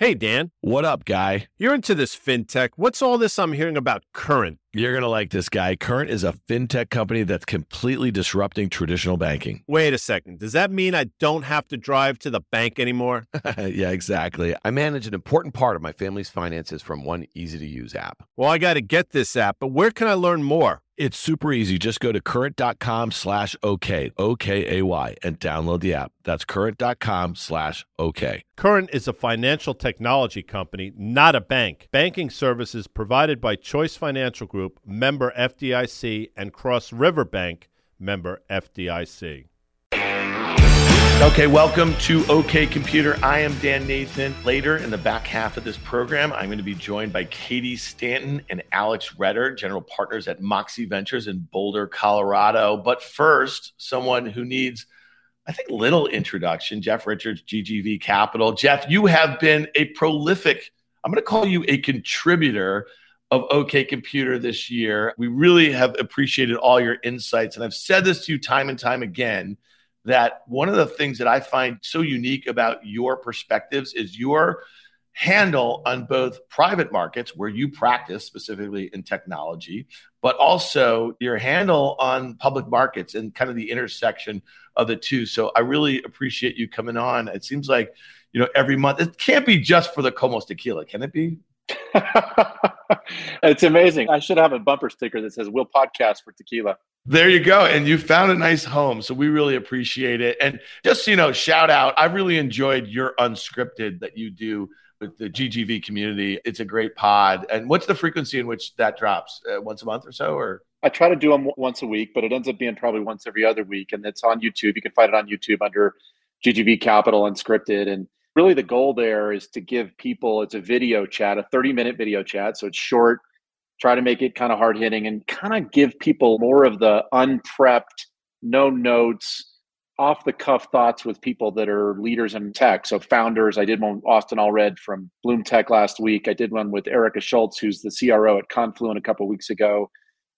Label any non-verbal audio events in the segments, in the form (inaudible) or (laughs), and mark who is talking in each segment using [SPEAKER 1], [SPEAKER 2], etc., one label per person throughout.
[SPEAKER 1] Hey, Dan.
[SPEAKER 2] What up, guy?
[SPEAKER 1] You're into this fintech. What's all this I'm hearing about Current?
[SPEAKER 2] You're going to like this guy. Current is a fintech company that's completely disrupting traditional banking.
[SPEAKER 1] Wait a second. Does that mean I don't have to drive to the bank anymore? (laughs)
[SPEAKER 2] yeah, exactly. I manage an important part of my family's finances from one easy to use app.
[SPEAKER 1] Well, I got to get this app, but where can I learn more?
[SPEAKER 2] It's super easy. Just go to current.com slash OK, O-K-A-Y, A Y and download the app. That's current.com slash OK.
[SPEAKER 1] Current is a financial technology company, not a bank. Banking services provided by Choice Financial Group, member FDIC, and Cross River Bank, member FDIC.
[SPEAKER 2] Okay, welcome to OK Computer. I am Dan Nathan. Later in the back half of this program, I'm going to be joined by Katie Stanton and Alex Roetter, general partners at Moxxie Ventures in Boulder, Colorado. But first, someone who needs, I think, little introduction Jeff Richards, GGV Capital. Jeff, you have been a prolific, I'm going to call you a contributor of OK Computer this year. We really have appreciated all your insights. And I've said this to you time and time again that one of the things that I find so unique about your perspectives is your handle on both private markets where you practice specifically in technology, but also your handle on public markets and kind of the intersection of the two. So I really appreciate you coming on. It seems like, you know, every month, it can't be just for the Komos tequila, can it be? (laughs)
[SPEAKER 3] it's amazing. I should have a bumper sticker that says, We'll podcast for tequila.
[SPEAKER 2] There you go. And you found a nice home. So we really appreciate it. And just, you know, shout out, I've really enjoyed your unscripted that you do with the GGV community. It's a great pod. And what's the frequency in which that drops? Uh, once a month or so? Or
[SPEAKER 3] I try to do them once a week, but it ends up being probably once every other week. And it's on YouTube. You can find it on YouTube under GGV Capital Unscripted. And really the goal there is to give people, it's a video chat, a 30 minute video chat. So it's short try to make it kind of hard hitting and kind of give people more of the unprepped, no notes, off the cuff thoughts with people that are leaders in tech. So founders, I did one with Austin Allred from BloomTech last week. I did one with Erica Schultz, who's the CRO at Confluent a couple weeks ago.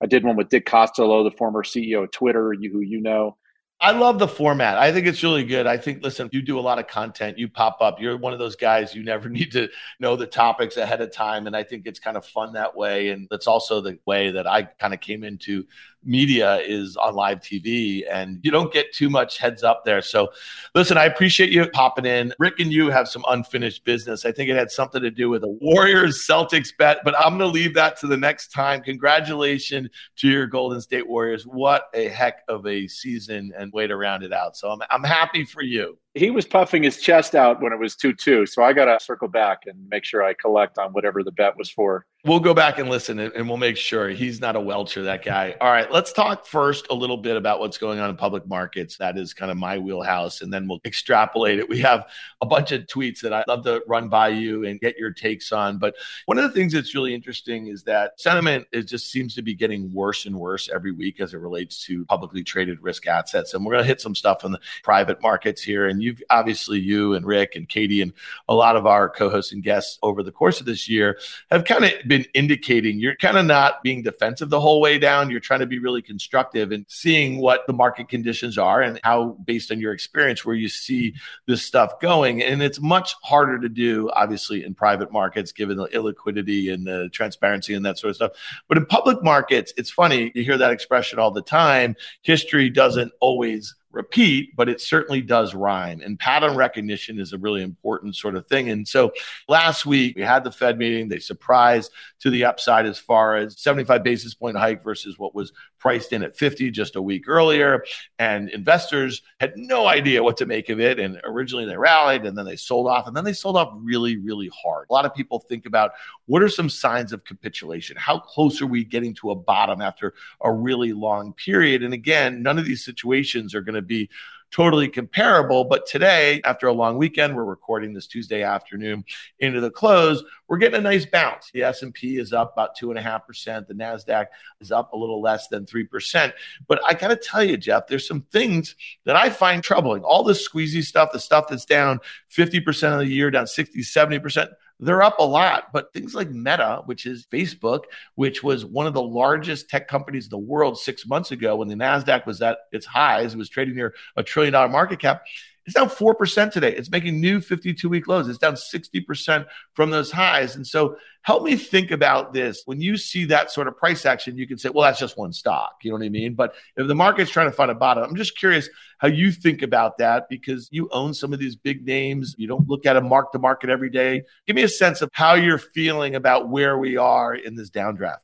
[SPEAKER 3] I did one with Dick Costolo, the former CEO of Twitter, you, who you know.
[SPEAKER 2] I love the format. I think it's really good. I think, listen, you do a lot of content, you pop up. You're one of those guys you never (laughs) need to know the topics ahead of time. And I think it's kind of fun that way. And that's also the way that I kind of came into media is on live TV and you don't get too much heads up there. So listen, I appreciate you popping in. Rick and you have some unfinished business. I think it had something to do with a Warriors Celtics bet, but I'm going to leave that to the next time. Congratulations to your Golden State Warriors. What a heck of a season and way to round it out. So I'm, I'm happy for you
[SPEAKER 3] he was puffing his chest out when it was 2 2. So I got to circle back and make sure I collect on whatever the bet was for.
[SPEAKER 2] We'll go back and listen and we'll make sure he's not a welcher, that guy. All right, let's talk first a little bit about what's going on in public markets. That is kind of my wheelhouse. And then we'll extrapolate it. We have a bunch of tweets that I'd love to run by you and get your takes on. But one of the things that's really interesting is that sentiment it just seems to be getting worse and worse every week as it relates to publicly traded risk assets. And we're going to hit some stuff in the private markets here. And you've obviously you and Rick and Katie and a lot of our co-hosts and guests over the course of this year have kind of been indicating you're kind of not being defensive the whole way down. You're trying to be really constructive and seeing what the market conditions are and how, based on your experience, where you see this stuff going. And it's much harder to do, obviously, in private markets, given the illiquidity and the transparency and that sort of stuff. But in public markets, it's funny, you hear that expression all the time. History doesn't always repeat, but it certainly does rhyme. And pattern recognition is a really important sort of thing. And so last week we had the Fed meeting. They surprised to the upside as far as 75 basis point hike versus what was priced in at 50 just a week earlier. And investors had no idea what to make of it. And originally they rallied and then they sold off and then they sold off really, really hard. A lot of people think about what are some signs of capitulation? How close are we getting to a bottom after a really long period? And again, none of these situations are going to be totally comparable. But today, after a long weekend, we're recording this Tuesday afternoon into the close. We're getting a nice bounce. The S and P is up about two and a half percent. The Nasdaq is up a little less than three percent. But I got to tell you, Jeff, there's some things that I find troubling. All this squeezy stuff, the stuff that's down 50% of the year, down 60, 70 percent they're up a lot. But things like Meta, which is Facebook, which was one of the largest tech companies in the world six months ago when the NASDAQ was at its highs, it was trading near a trillion dollar market cap. It's down 4% today. It's making new 52 week lows. It's down 60% from those highs. And so help me think about this. When you see that sort of price action, you can say, well, that's just one stock. You know what I mean? But if the market's trying to find a bottom, I'm just curious how you think about that because you own some of these big names. You don't look at a mark to market every day. Give me a sense of how you're feeling about where we are in this downdraft.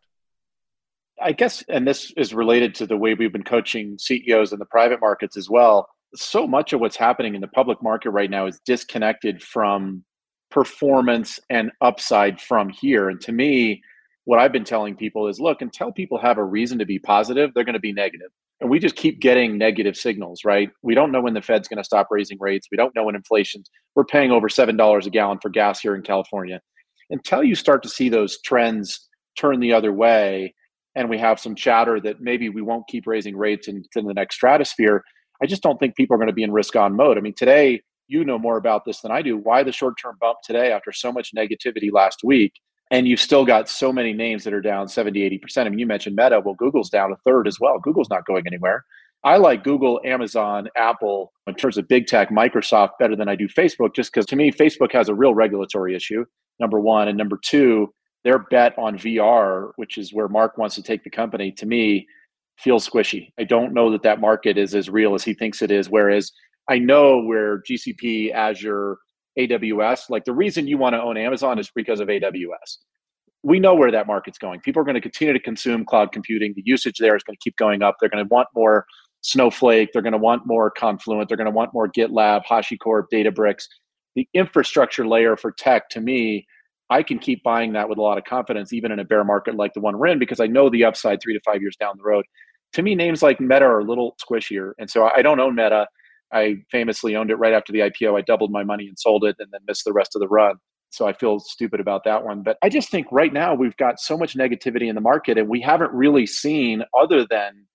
[SPEAKER 3] I guess, and this is related to the way we've been coaching CEOs in the private markets as well. So much of what's happening in the public market right now is disconnected from performance and upside from here. And to me, what I've been telling people is look, until people have a reason to be positive, they're going to be negative. And we just keep getting negative signals, right? We don't know when the Fed's going to stop raising rates. We don't know when inflation's, we're paying over $7 a gallon for gas here in California. Until you start to see those trends turn the other way, and we have some chatter that maybe we won't keep raising rates into the next stratosphere, I just don't think people are going to be in risk on mode. I mean, today, you know more about this than I do. Why the short term bump today after so much negativity last week? And you've still got so many names that are down 70, 80%. I mean, you mentioned Meta. Well, Google's down a third as well. Google's not going anywhere. I like Google, Amazon, Apple, in terms of big tech, Microsoft better than I do Facebook, just because to me, Facebook has a real regulatory issue, number one. And number two, their bet on VR, which is where Mark wants to take the company, to me feels squishy. I don't know that that market is as real as he thinks it is. Whereas I know where GCP, Azure, AWS, like the reason you want to own Amazon is because of AWS. We know where that market's going. People are going to continue to consume cloud computing. The usage there is going to keep going up. They're going to want more Snowflake. They're going to want more Confluent. They're going to want more GitLab, HashiCorp, Databricks. The infrastructure layer for tech, to me, I can keep buying that with a lot of confidence, even in a bear market like the one we're in, because I know the upside three to five years down the road. To me, names like Meta are a little squishier. And so I don't own Meta. I famously owned it right after the IPO. I doubled my money and sold it and then missed the rest of the run. So I feel stupid about that one. But I just think right now we've got so much negativity in the market and we haven't really seen, other than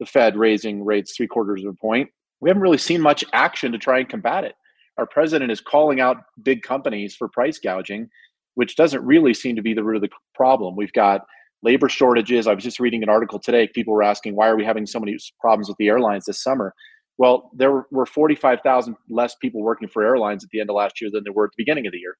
[SPEAKER 3] the Fed raising rates three quarters of a point, we haven't really seen much action to try and combat it. Our president is calling out big companies for price gouging which doesn't really seem to be the root of the problem. We've got labor shortages. I was just reading an article today. People were asking, why are we having so many problems with the airlines this summer? Well, there were 45,000 less people working for airlines at the end of last year than there were at the beginning of the year.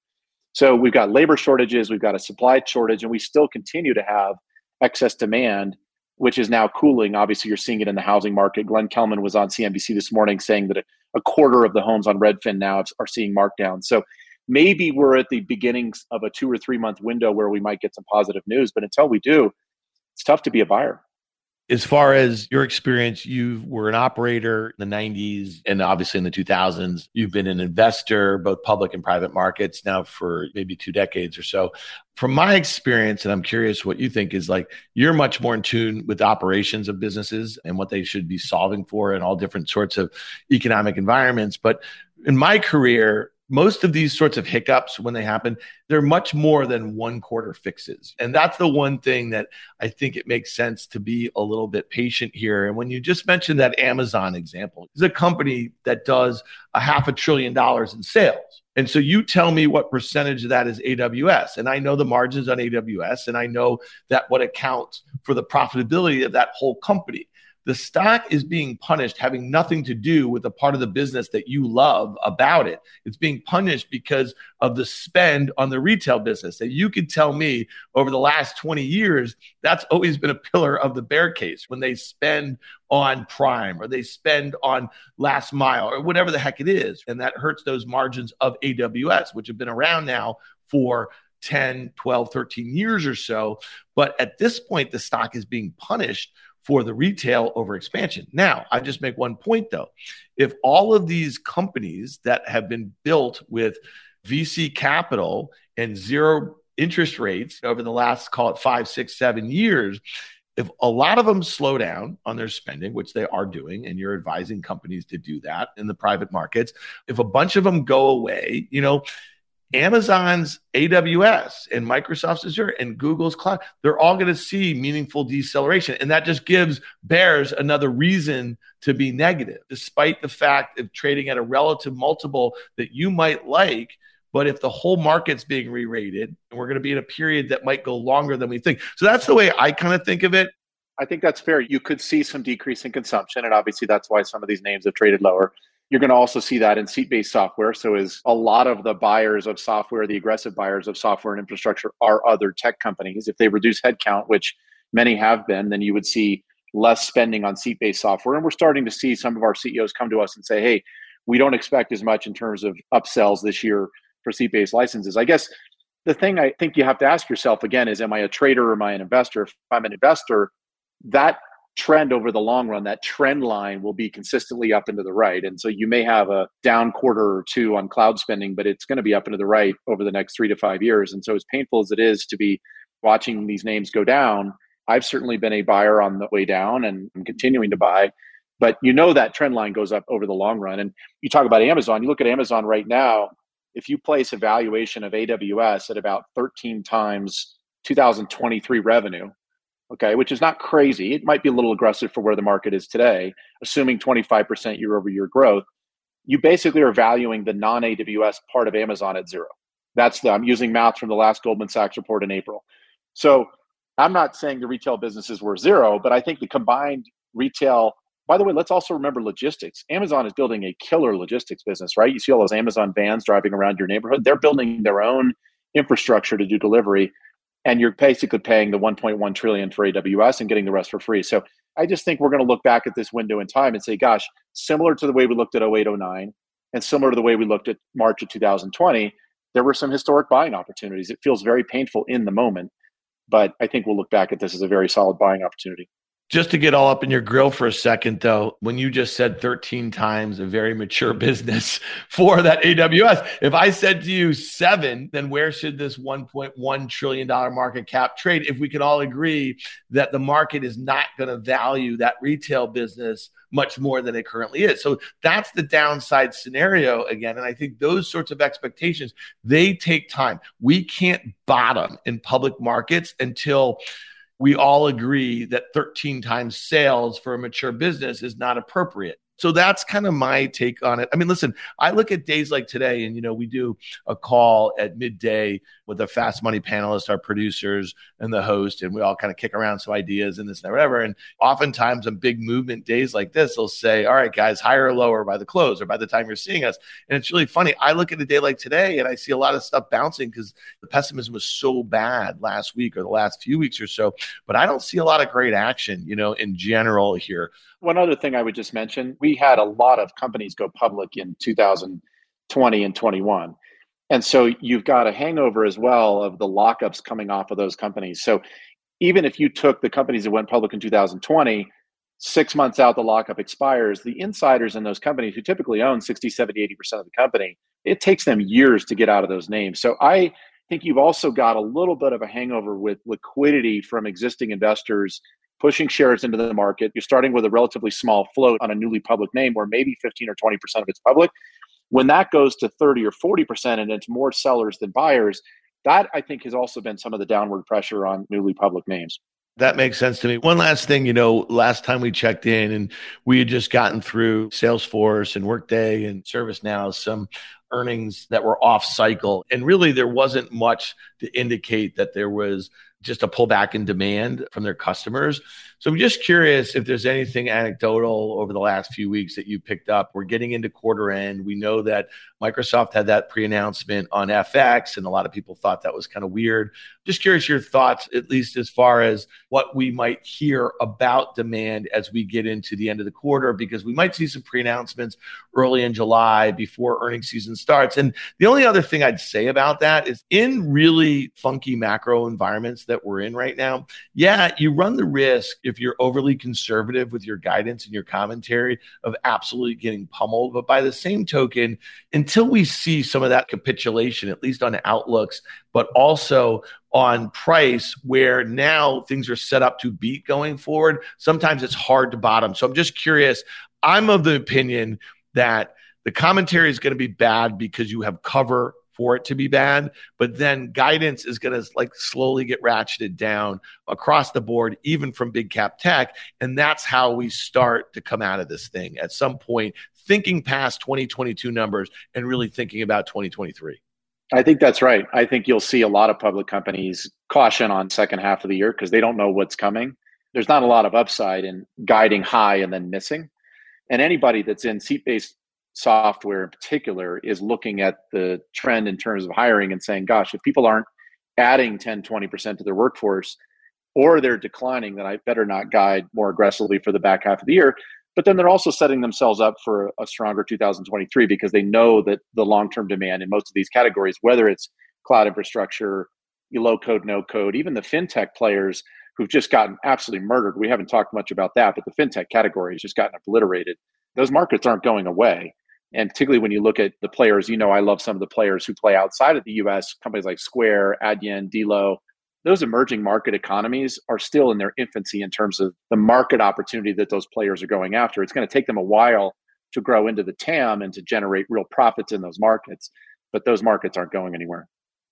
[SPEAKER 3] So we've got labor shortages, we've got a supply shortage, and we still continue to have excess demand, which is now cooling. Obviously, you're seeing it in the housing market. Glenn Kelman was on CNBC this morning saying that a, a quarter of the homes on Redfin now are seeing markdowns. So maybe we're at the beginnings of a two or three month window where we might get some positive news. But until we do, it's tough to be a buyer.
[SPEAKER 2] As far as your experience, you were an operator in the 90s and obviously in the 2000s. You've been an investor, both public and private markets, now for maybe two decades or so. From my experience, and I'm curious what you think is like, you're much more in tune with operations of businesses and what they should be solving for in all different sorts of economic environments. But in my career, most of these sorts of hiccups when they happen they're much more than one quarter fixes. And that's the one thing that i think it makes sense to be a little bit patient here. And when you just mentioned that amazon example is a company that does a half a trillion dollars in sales. And so you tell me what percentage of that is aws and i know the margins on aws and i know that what accounts for the profitability of that whole company the stock is being punished having nothing to do with the part of the business that you love about it. It's being punished because of the spend on the retail business. That you could tell me over the last 20 years, that's always been a pillar of the bear case when they spend on prime or they spend on last mile or whatever the heck it is. And that hurts those margins of AWS, which have been around now for 10, 12, 13 years or so. But at this point, the stock is being punished for the retail over expansion. Now, I just make one point though. If all of these companies that have been built with VC capital and zero interest rates over the last, call it five, six, seven years, if a lot of them slow down on their spending, which they are doing, and you're advising companies to do that in the private markets, if a bunch of them go away, you know, Amazon's AWS and Microsoft's Azure and Google's cloud, they're all going to see meaningful deceleration. And that just gives bears another reason to be negative, despite the fact of trading at a relative multiple that you might like. But if the whole market's being re rated, and we're going to be in a period that might go longer than we think. So that's the way I kind of think of it.
[SPEAKER 3] I think that's fair. You could see some decrease in consumption. And obviously, that's why some of these names have traded lower. You're going to also see that in seat based software. So, is a lot of the buyers of software, the aggressive buyers of software and infrastructure, are other tech companies. If they reduce headcount, which many have been, then you would see less spending on seat based software. And we're starting to see some of our CEOs come to us and say, hey, we don't expect as much in terms of upsells this year for seat based licenses. I guess the thing I think you have to ask yourself again is, am I a trader or am I an investor? If I'm an investor, that trend over the long run, that trend line will be consistently up into the right. And so you may have a down quarter or two on cloud spending, but it's going to be up into the right over the next three to five years. And so, as painful as it is to be watching these names go down, I've certainly been a buyer on the way down and I'm continuing to buy. But you know that trend line goes up over the long run. And you talk about Amazon, you look at Amazon right now, if you place a valuation of AWS at about 13 times 2023 revenue, okay, which is not crazy. It might be a little aggressive for where the market is today, assuming 25% year over year growth. You basically are valuing the non AWS part of Amazon at zero. That's the, I'm using math from the last Goldman Sachs report in April. So I'm not saying the retail businesses were zero, but I think the combined retail, by the way, let's also remember logistics. Amazon is building a killer logistics business, right? You see all those Amazon vans driving around your neighborhood. They're building their own infrastructure to do delivery and you're basically paying the 1.1 trillion for AWS and getting the rest for free. So I just think we're going to look back at this window in time and say, gosh, similar to the way we looked at 0809 and similar to the way we looked at March of 2020, there were some historic buying opportunities. It feels very painful in the moment, but I think we'll look back at this as a very solid buying opportunity.
[SPEAKER 2] Just to get all up in your grill for a second, though, when you just said 13 times a very mature (laughs) business for that AWS, if I said to you seven, then where should this $1.1 trillion market cap trade? If we can all agree that the market is not going to value that retail business much more than it currently is. So that's the downside scenario again. And I think those sorts of expectations, they take time. We can't bottom in public markets until we all agree that 13 times sales for a mature business is not appropriate. So that's kind of my take on it. I mean, listen, I look at days like today, and you know, we do a call at midday with the fast money panelists, our producers, and the host, and we all kind of kick around some ideas and this and that, whatever. And oftentimes on big movement days like this, they'll say, All right, guys, higher or lower by the close or by the time you're seeing us. And it's really funny. I look at a day like today and I see a lot of stuff bouncing because the pessimism was so bad last week or the last few weeks or so. But I don't see a lot of great action, you know, in general here.
[SPEAKER 3] One other thing I would just mention we had a lot of companies go public in 2020 and 21. And so you've got a hangover as well of the lockups coming off of those companies. So even if you took the companies that went public in 2020, six months out the lockup expires, the insiders in those companies who typically own 60, 70, 80% of the company, it takes them years to get out of those names. So I think you've also got a little bit of a hangover with liquidity from existing investors pushing shares into the market. You're starting with a relatively small float on a newly public name where maybe 15 or 20% of it's public. When that goes to 30 or 40% and it's more sellers than buyers, that I think has also been some of the downward pressure on newly public names.
[SPEAKER 2] That makes sense to me. One last thing, you know, last time we checked in and we had just gotten through Salesforce and Workday and ServiceNow, some earnings that were off cycle. And really, there wasn't much to indicate that there was just a pullback in demand from their customers. So I'm just curious if there's anything anecdotal over the last few weeks that you picked up. We're getting into quarter end. We know that Microsoft had that pre announcement on FX, and a lot of people thought that was kind of weird. Just curious your thoughts, at least as far as what we might hear about demand as we get into the end of the quarter, because we might see some pre announcements early in July before earnings season starts. And the only other thing I'd say about that is in really funky macro environments that we're in right now, yeah, you run the risk if you're overly conservative with your guidance and your commentary of absolutely getting pummeled. But by the same token, until we see some of that capitulation, at least on outlooks, but also on price, where now things are set up to beat going forward, sometimes it's hard to bottom. So I'm just curious. I'm of the opinion that the commentary is going to be bad because you have cover for it to be bad. But then guidance is going to like slowly get ratcheted down across the board, even from big cap tech. And that's how we start to come out of this thing at some point, thinking past 2022 numbers and really thinking about 2023.
[SPEAKER 3] I think that's right. I think you'll see a lot of public companies caution on second half of the year because they don't know what's coming. There's not a lot of upside in guiding high and then missing. And anybody that's in seat based software in particular is looking at the trend in terms of hiring and saying, gosh, if people aren't adding 10, 20% to their workforce or they're declining, then I better not guide more aggressively for the back half of the year. But then they're also setting themselves up for a stronger 2023 because they know that the long term demand in most of these categories, whether it's cloud infrastructure, low code, no code, even the fintech players who've just gotten absolutely murdered. We haven't talked much about that, but the fintech category has just gotten obliterated. Those markets aren't going away. And particularly when you look at the players, you know, I love some of the players who play outside of the US, companies like Square, Adyen, dLocal. Those emerging market economies are still in their infancy in terms of the market opportunity that those players are going after. It's going to take them a while to grow into the TAM and to generate real profits in those markets, but those markets aren't going anywhere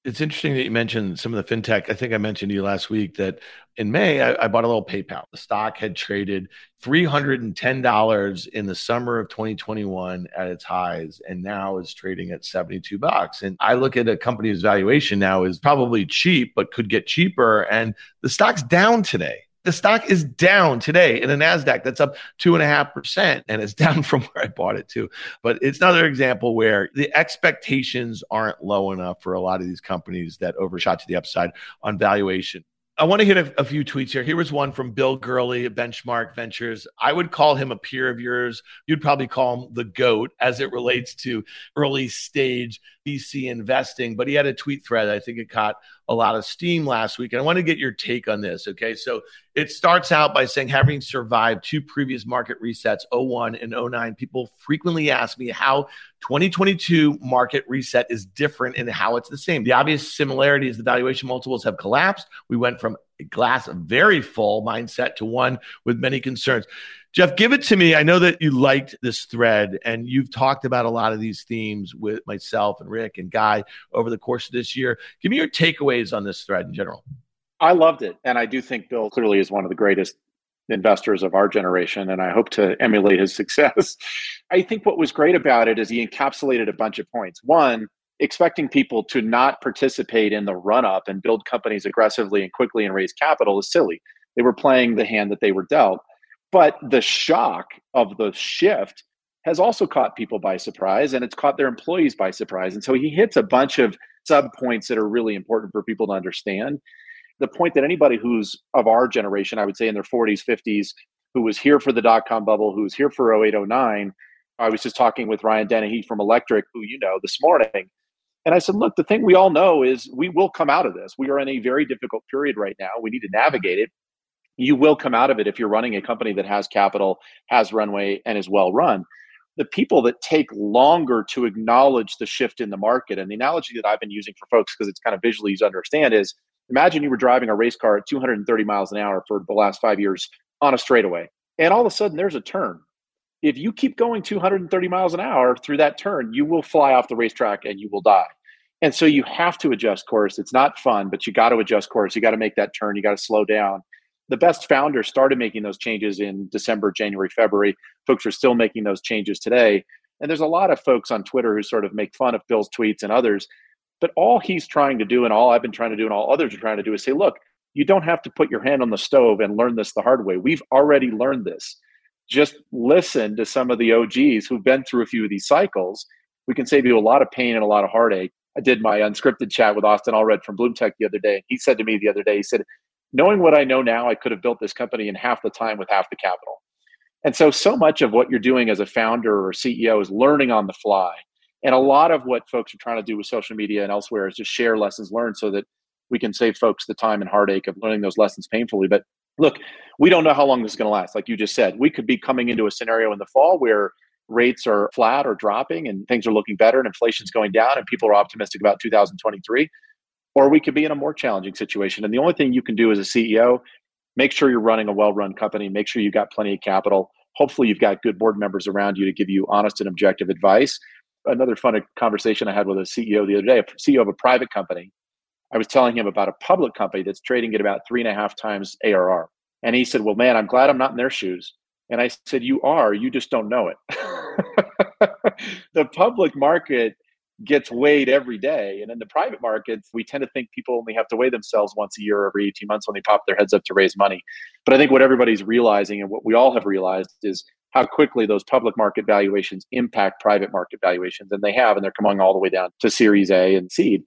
[SPEAKER 2] it's interesting that you mentioned some of the fintech. I think I mentioned to you last week that in May, I, I bought a little PayPal. The stock had traded $310 in the summer of 2021 at its highs and now is trading at 72 bucks. And I look at a company's valuation now is probably cheap, but could get cheaper. And the stock's down today the stock is down today in the NASDAQ. That's up two and it's (laughs) down from where I bought it to. But it's another example where the expectations aren't low enough for a lot of these companies that overshot to the upside on valuation. I want to hit a, a, few tweets here. Here was one from Bill Gurley Benchmark Ventures. I would call him a peer of yours. You'd probably call him the GOAT as it relates to early stage VC investing. But he had a tweet thread. I think it caught a lot of steam last week. And I want to get your take on this. Okay. So it starts out by saying, having survived two previous market resets, 01 and 09, people frequently ask me how 2022 market reset is different and how it's the same. The obvious similarity is the valuation multiples have collapsed. We went from glass very full mindset to one with many concerns. Jeff, give it to me. I know that you liked this thread and you've talked about a lot of these themes with myself and Rick and Guy over the course of this year. Give me your takeaways on this thread in general.
[SPEAKER 3] I loved it. And I do think Bill clearly is one of the greatest investors of our generation, and I hope to emulate his (laughs) success. I think what was great about it is he encapsulated a bunch of points. One, expecting people to not participate in the run up and build companies aggressively and quickly and raise capital is silly. They were playing the hand that they were dealt. But the shock of the shift has also caught people by surprise and it's caught their employees by surprise. And so he hits a bunch of sub points that are really important for people to understand. The point that anybody who's of our generation, I would say in their 40s, 50s, who was here for the dot com bubble, who was here for 0809, I was just talking with Ryan Denehy from Electric, who you know, this morning. And I said, look, the thing we all know is we will come out of this. We are in a very difficult period right now. We need to navigate it you will come out of it if you're running a company that has capital, has runway, and is well run. The people that take longer to acknowledge the shift in the market, and the analogy that I've been using for folks because it's kind of visually easy to understand is imagine you were driving a race car at 230 miles an hour for the last five years on a straightaway, and all of a sudden there's a turn. If you keep going 230 miles an hour through that turn, you will fly off the racetrack and you will die. And so you have to adjust course. It's not fun, but you got to adjust course. You got to make that turn. You got to slow down the best founders started making those changes in December, January, February. Folks are still making those changes today. And there's a lot of folks on Twitter who sort of make fun of Bill's tweets and others. But all he's trying to do, and all I've been trying to do, and all others are trying to do, is say, look, you don't have to put your hand on the stove and learn this the hard way. We've already learned this. Just listen to some of the OGs who've been through a few of these cycles. We can save you a lot of pain and a lot of heartache. I did my unscripted chat with Austin Allred from BloomTech the other day. He said to me the other day, he said, knowing what I know now, I could have built this company in half the time with half the capital. And so, so much of what you're doing as a founder or CEO is learning on the fly. And a lot of what folks are trying to do with social media and elsewhere is just share lessons learned so that we can save folks the time and heartache of learning those lessons painfully. But look, we don't know how long this is going to last. Like you just said, we could be coming into a scenario in the fall where rates are flat or dropping and things are looking better and inflation's going down and people are optimistic about 2023 or we could be in a more challenging situation. And the only thing you can do as a CEO, make sure you're running a well run company, make sure you've got plenty of capital. Hopefully, you've got good board members around you to give you honest and objective advice. Another fun conversation I had with a CEO the other day, a CEO of a private company. I was telling him about a public company that's trading at about three and a half times ARR. And he said, Well, man, I'm glad I'm not in their shoes. And I said, You are, you just don't know it. (laughs) the public market gets weighed every day. And in the private markets, we tend to think people only have to weigh themselves once a year or every 18 months when they pop their heads up to raise money. But I think what everybody's realizing and what we all have realized is how quickly those public market valuations impact private market valuations. And they have, and they're coming all the way down to Series A and seed.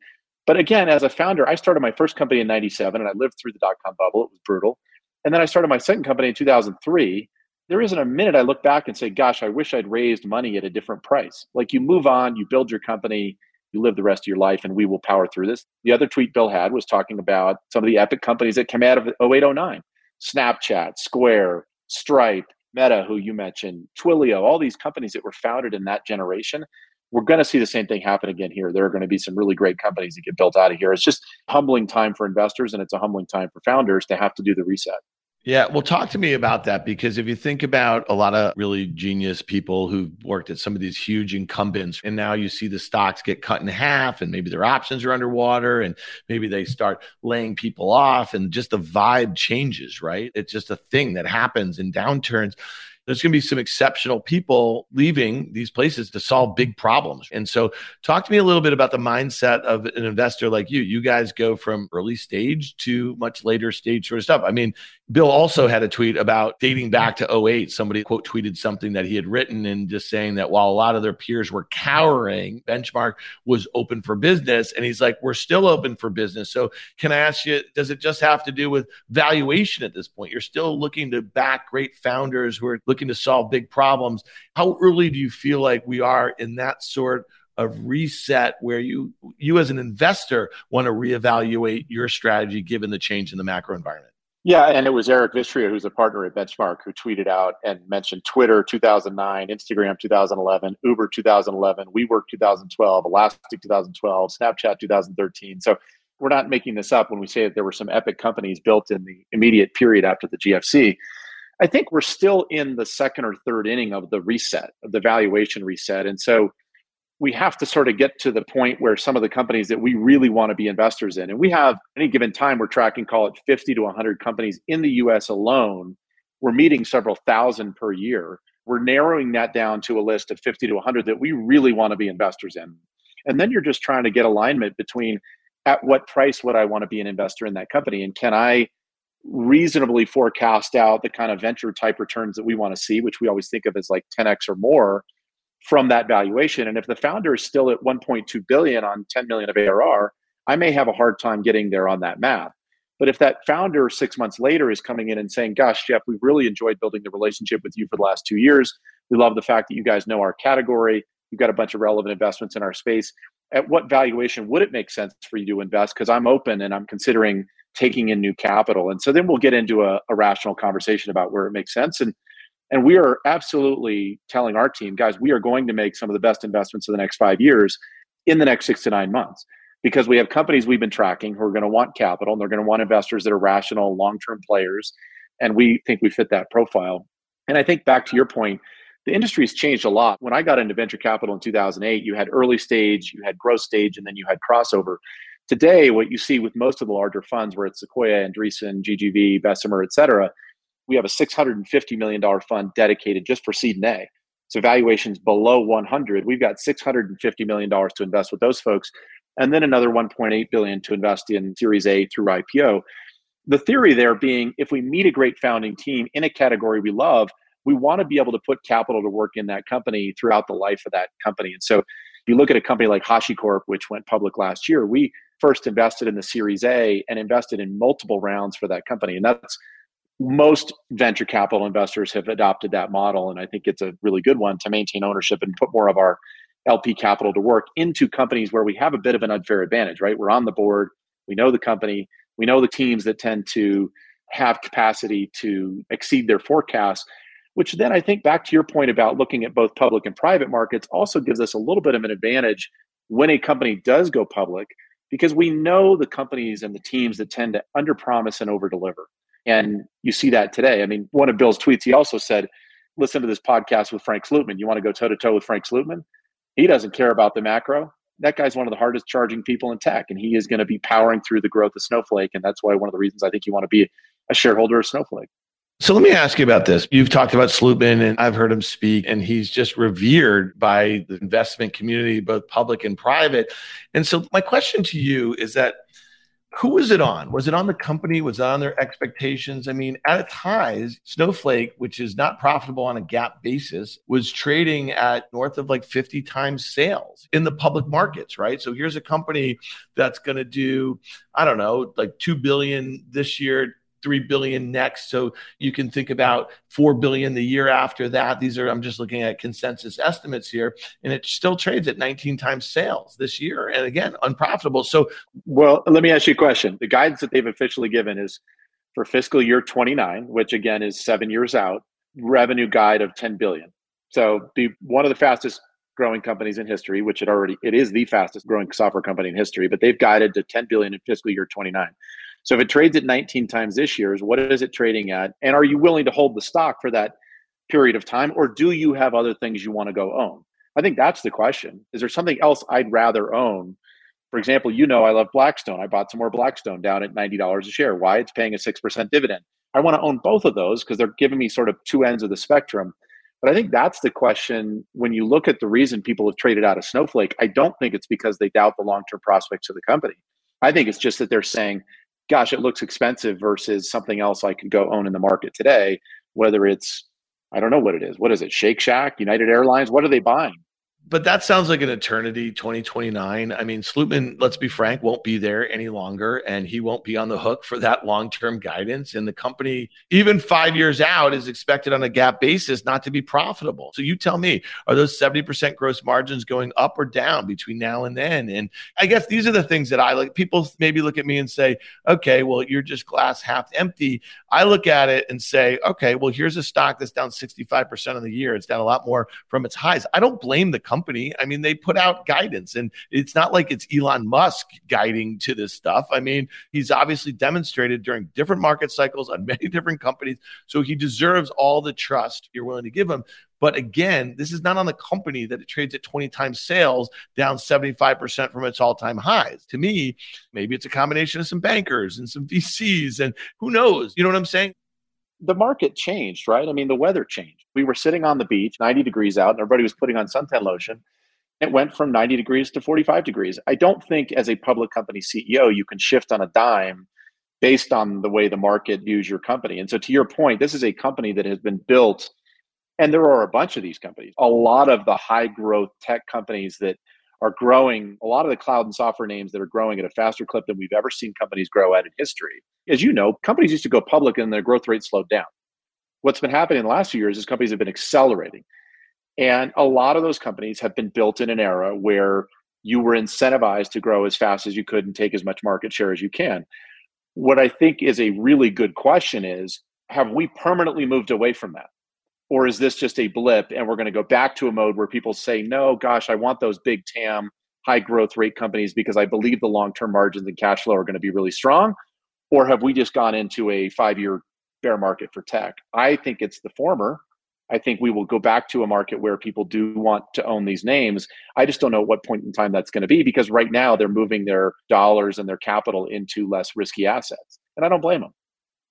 [SPEAKER 3] But again, as a founder, I started my first company in 97 and I lived through the dot com bubble. It was brutal. And then I started my second company in 2003. There isn't a minute I look back and say, gosh, I wish I'd raised money at a different price. Like you move on, you build your company, you live the rest of your life, and we will power through this. The other tweet Bill had was talking about some of the epic companies that came out of 0809 Snapchat, Square, Stripe, Meta, who you mentioned, Twilio, all these companies that were founded in that generation. We're going to see the same thing happen again here. There are going to be some really great companies that get built out of here. It's just humbling time for investors and it's a humbling time for founders to have to do the reset.
[SPEAKER 2] Yeah, well, talk to me about that because if you think about a lot of really genius people who've worked at some of these huge incumbents, and now you see the stocks get cut in half, and maybe their options are underwater, and maybe they start laying people off, and just the vibe changes, right? It's just a thing that happens in downturns there's going to be some exceptional people leaving these places to solve big problems. And so, talk to me a little bit about the mindset of an investor like you. You guys go from early stage to much later stage sort of stuff. I mean, Bill also had a tweet about dating back to 08. Somebody quote tweeted something that he had written and just saying that while a lot of their peers were cowering, Benchmark was open for business. And he's like, we're still open for business. So, can I ask you, does it just have to do with valuation at this point? You're still looking to back great founders who are looking to solve big problems. How early do you feel like we are in that sort of reset where you you as an investor want to reevaluate your strategy given the change in the macro environment?
[SPEAKER 3] Yeah, and it was Eric Vishria, who's a partner at Benchmark, who tweeted out and mentioned Twitter 2009, Instagram 2011, Uber 2011, WeWork 2012, Elastic 2012, Snapchat 2013. So we're not making this up when we say that there were some epic companies built in the immediate period after the GFC. I think we're still in the second or third inning of the reset, of the valuation reset. And so we have to sort of get to the point where some of the companies that we really want to be investors in, and we have any given time, we're tracking, call it 50 to 100 companies in the US alone. We're meeting several thousand per year. We're narrowing that down to a list of 50 to 100 that we really want to be investors in. And then you're just trying to get alignment between at what price would I want to be an investor in that company? And can I reasonably forecast out the kind of venture type returns that we want to see, which we always think of as like 10x or more from that valuation. And if the founder is still at 1.2 billion on 10 million of ARR, I may have a hard time getting there on that math. But if that founder six months later is coming in and saying, Gosh, Jeff, we've really enjoyed building the relationship with you for the last two years. We love the fact that you guys know our category. You've got a bunch of relevant investments in our space. At what valuation would it make sense for you to invest? Because I'm open and I'm considering taking in new capital. And so then we'll get into a, a rational conversation about where it makes sense. And and we are absolutely telling our team, guys, we are going to make some of the best investments of the next five years in the next six to nine months because we have companies we've been tracking who are going to want capital and they're going to want investors that are rational, long term players. And we think we fit that profile. And I think back to your point, the industry has changed a lot. When I got into venture capital in 2008, you had early stage, you had growth stage, and then you had crossover. Today, what you see with most of the larger funds, where it's Sequoia, Andreessen, GGV, Bessemer, et cetera, we have a $650 million fund dedicated just for seed and A. So valuations below 100, we've got $650 million to invest with those folks, and then another 1.8 billion to invest in Series A through IPO. The theory there being, if we meet a great founding team in a category we love, we want to be able to put capital to work in that company throughout the life of that company. And so, you look at a company like HashiCorp, which went public last year, we first invested in the Series A and invested in multiple rounds for that company. And that's most venture capital investors have adopted that model. And I think it's a really good one to maintain ownership and put more of our LP capital to work into companies where we have a bit of an unfair advantage, right? We're on the board, we know the company, we know the teams that tend to have capacity to exceed their forecasts, which then I think back to your point about looking at both public and private markets also gives us a little bit of an advantage when a company does go public because we know the companies and the teams that tend to underpromise and overdeliver. And you see that today. I mean, one of Bill's tweets, he also said, listen to this podcast with Frank Slootman. You want to go toe to toe with Frank Slootman? He doesn't care about the macro. That guy's one of the hardest charging people in tech, and he is going to be powering through the growth of Snowflake. And that's why one of the reasons I think you want to be a shareholder of Snowflake.
[SPEAKER 2] So let me ask you about this. You've talked about Slootman, and I've heard him speak, and he's just revered by the investment community, both public and private. And so my question to you is that who was it on? Was it on the company? Was it on their expectations? I mean, at its highs, Snowflake, which is not profitable on a GAAP basis, was trading at north of like 50 times sales in the public markets, right? So here's a company that's going to do, I don't know, like 2 billion this year, 3 billion next. So you can think about 4 billion the year after that. These are i'm just looking at consensus estimates here and it still trades at 19 times sales this year and again unprofitable. So
[SPEAKER 3] well let me ask you a question. The guidance that they've officially given is for fiscal year 29 which again is 7 years out revenue guide of 10 billion. So be one of the fastest growing companies in history which it already it is the fastest growing software company in history but they've guided to 10 billion in fiscal year 29 so if it trades at 19 times this year's, what is it trading at? And are you willing to hold the stock for that period of time? Or do you have other things you want to go own? I think that's the question. Is there something else I'd rather own? For example, you know I love Blackstone. I bought some more Blackstone down at $90 a share. Why? It's paying a 6% dividend. I want to own both of those because they're giving me sort of two ends of the spectrum. But I think that's the question when you look at the reason people have traded out of Snowflake. I don't think it's because they doubt the long term prospects of the company. I think it's just that they're saying, gosh, it looks expensive versus something else I could go own in the market today, whether it's, I don't know what it is. What is it? Shake Shack, United Airlines? What are they buying?
[SPEAKER 2] But that sounds like an eternity 2029 i mean slootman let's be frank won't be there any longer and he won't be on the hook for that long-term guidance. And the company even five years out is expected on a GAAP basis not to be profitable. So you tell me are those 70% gross margins going up or down between now and then? And i guess these are the things that i like. People maybe look at me and say okay well you're just glass half empty. I look at it and say okay well here's a stock that's down 65% of the year. It's down a lot more from its highs. I don't blame the company. I mean, they put out guidance, and it's not like it's Elon Musk guiding to this stuff. I mean, he's obviously demonstrated during different market cycles on (laughs) many different companies. So he deserves all the trust you're willing to give him. But again, this is not on the company that it trades at 20 times sales, down 75% from its all time highs. To me, maybe it's a combination of some bankers and some VCs, and who knows? You know what I'm saying?
[SPEAKER 3] The market changed, right? I mean, the weather changed. We were sitting on the beach, 90 degrees out, and everybody was putting on suntan lotion. It went from 90 degrees to 45 degrees. I don't think, as a public company CEO, you can shift on a dime based on the way the market views your company. And so, to your point, this is a company that has been built, and there are a bunch of these companies. A lot of the high growth tech companies that are growing, a lot of the cloud and software names that are growing at a faster clip than we've ever seen companies grow at in history. As you know, companies used to go public and their growth rate slowed down. What's been happening in the last few years is companies have been accelerating. And a lot of those companies have been built in an era where you were incentivized to grow as fast as you could and take as much market share as you can. What I think is a really good question is have we permanently moved away from that? Or is this just a blip and we're going to go back to a mode where people say no gosh i want those big tam high growth rate companies because i believe the long term margins and cash flow are going to be really strong or have we just gone into a five year bear market for tech? I think it's the former. I think we will go back to a market where people do want to own these names. I just don't know at what point in time that's going to be because right now they're moving their dollars and their capital into less risky assets and i don't blame them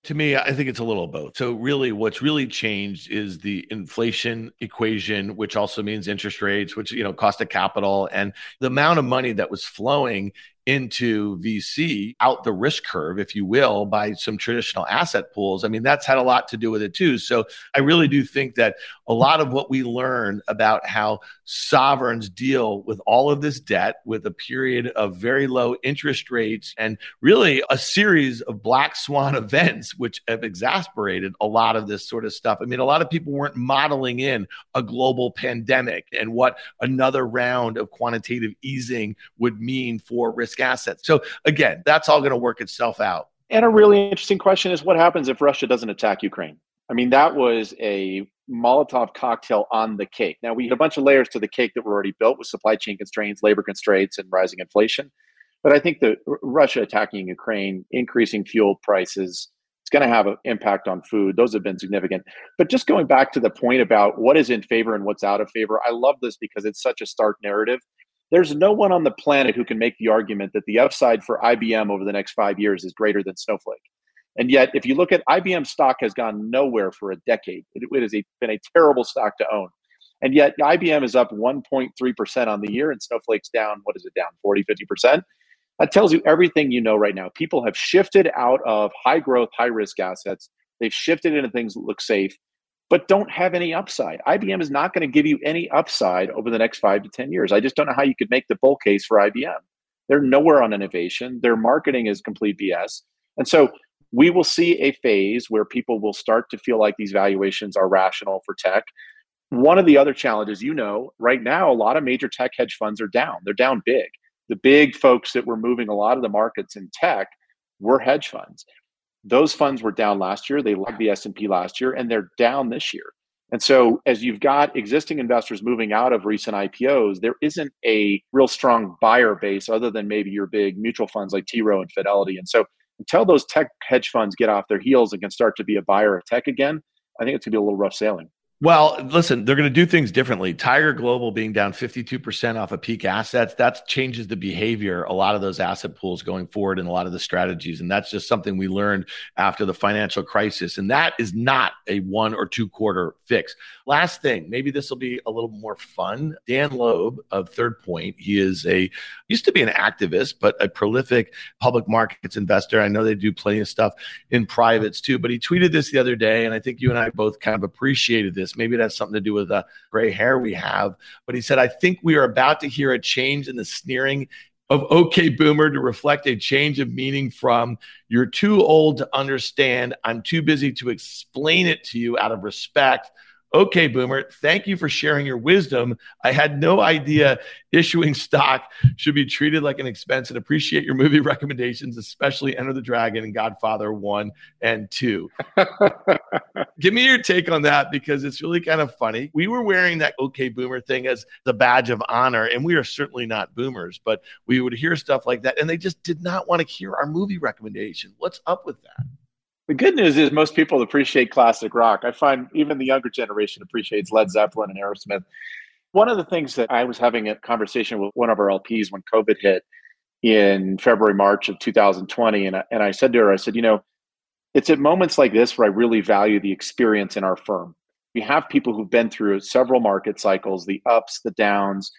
[SPEAKER 2] to me, I think it's a little both. So, really, what's really changed is the inflation equation, which also means interest rates, which, you know, cost of capital and the amount of money that was flowing into VC out the risk curve, if you will, by some traditional asset pools. I mean, that's had a lot to do with it too. So I really do think that a lot of what we learn about how sovereigns deal with all of this debt with a period of very low interest rates and really a series of black swan (laughs) events, which have exasperated a lot of this sort of stuff. I mean, a lot of people weren't modeling in a global pandemic and what another round of quantitative easing would mean for risk risk assets. So again, that's all going to work itself out.
[SPEAKER 3] And a really interesting question is what happens if Russia doesn't attack Ukraine? I mean, that was a Molotov cocktail on the cake. Now, we had a bunch of layers to the cake that were already built with supply chain constraints, labor constraints, and rising inflation. But I think that Russia attacking Ukraine, increasing fuel prices, it's going to have an impact on food. Those have been significant. But just going back to the point about what is in favor and what's out of favor, I love this because it's such a stark narrative there's no one on the planet who can make the argument that the upside for IBM over the next five years is greater than Snowflake. And yet, if you look at IBM stock has gone nowhere for a decade. It, it has a, been a terrible stock to own. And yet, IBM is up 1.3% on the year, and Snowflake's down, what is it, down 40, 50%? That tells you everything you know right now. People have shifted out of high growth, high risk assets. They've shifted into things that look safe, but don't have any upside. IBM is not going to give you any upside over the next five to 10 years. I just don't know how you could make the bull case for IBM. They're nowhere on innovation. Their marketing is complete BS. And so we will see a phase where people will start to feel like these valuations are rational for tech. One of the other challenges, you know, right now, a lot of major tech hedge funds are down. They're down big. The big folks that were moving a lot of the markets in tech were hedge funds. Those funds were down last year. They lagged the S&P last year and they're down this year. And so, as you've got existing investors moving out of recent IPOs, there isn't a real strong buyer base other than maybe your big mutual funds like T. Rowe and Fidelity. And so, until those tech hedge funds get off their heels and can start to be a buyer of tech again, I think it's going to be a little rough sailing.
[SPEAKER 2] Well, listen, they're going to do things differently. Tiger Global being down 52% off of peak assets, that changes the behavior, a lot of those asset pools going forward and a lot of the strategies. And that's just something we learned after the financial crisis. And that is not a one or two quarter fix. Last thing, maybe this will be a little more fun. Dan Loeb of Third Point, he is a, used to be an activist, but a prolific public markets investor. I know they do plenty of stuff in privates too, but he tweeted this the other day. And I think you and I both kind of appreciated this this. Maybe it has something to do with the gray hair we have. But he said, I think we are about to hear a change in the sneering of OK Boomer to reflect a change of meaning from you're too old to understand. I'm too busy to explain it to you out of respect Okay, Boomer, thank you for sharing your wisdom. I had no idea issuing stock should be treated like an expense and appreciate your movie (laughs) recommendations, especially Enter the Dragon and Godfather 1 and 2. (laughs) Give me your take on that because it's really kind of funny. We were wearing that OK Boomer thing as the badge of honor, and we are certainly not boomers, but we would hear stuff like that, and they just did not want to hear our movie recommendation. What's up with that?
[SPEAKER 3] The good news is most people appreciate classic rock. I find even the younger generation appreciates Led Zeppelin and Aerosmith. One of the things that I was having a conversation with one of our LPs when COVID hit in February, March of 2020, and I, and I said to her, I said, you know, it's at moments like this where I really value the experience in our firm. We have people who've been through several market cycles, the ups, the downs,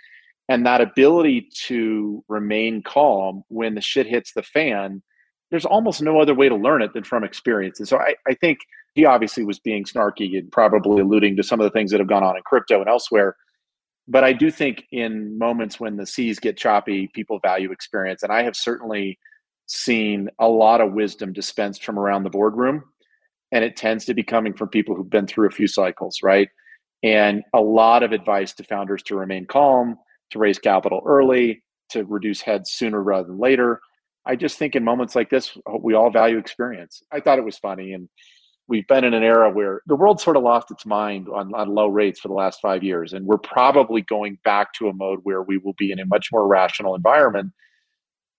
[SPEAKER 3] and that ability to remain calm when the shit hits the fan there's almost no other way to learn it than from experience. And so I, I think he obviously was being snarky and probably alluding to some of the things that have gone on in crypto and elsewhere. But I do think in moments when the seas get choppy, people value experience. And I have certainly seen a lot of wisdom dispensed from around the boardroom. And it tends to be coming from people who've been through a few cycles, right? And a lot of advice to founders to remain calm, to raise capital early, to reduce heads sooner rather than later I just think in moments like this, we all value experience. I thought it was funny. And we've been in an era where the world sort of lost its mind on, on low rates for the last five years. And we're probably going back to a mode where we will be in a much more rational environment.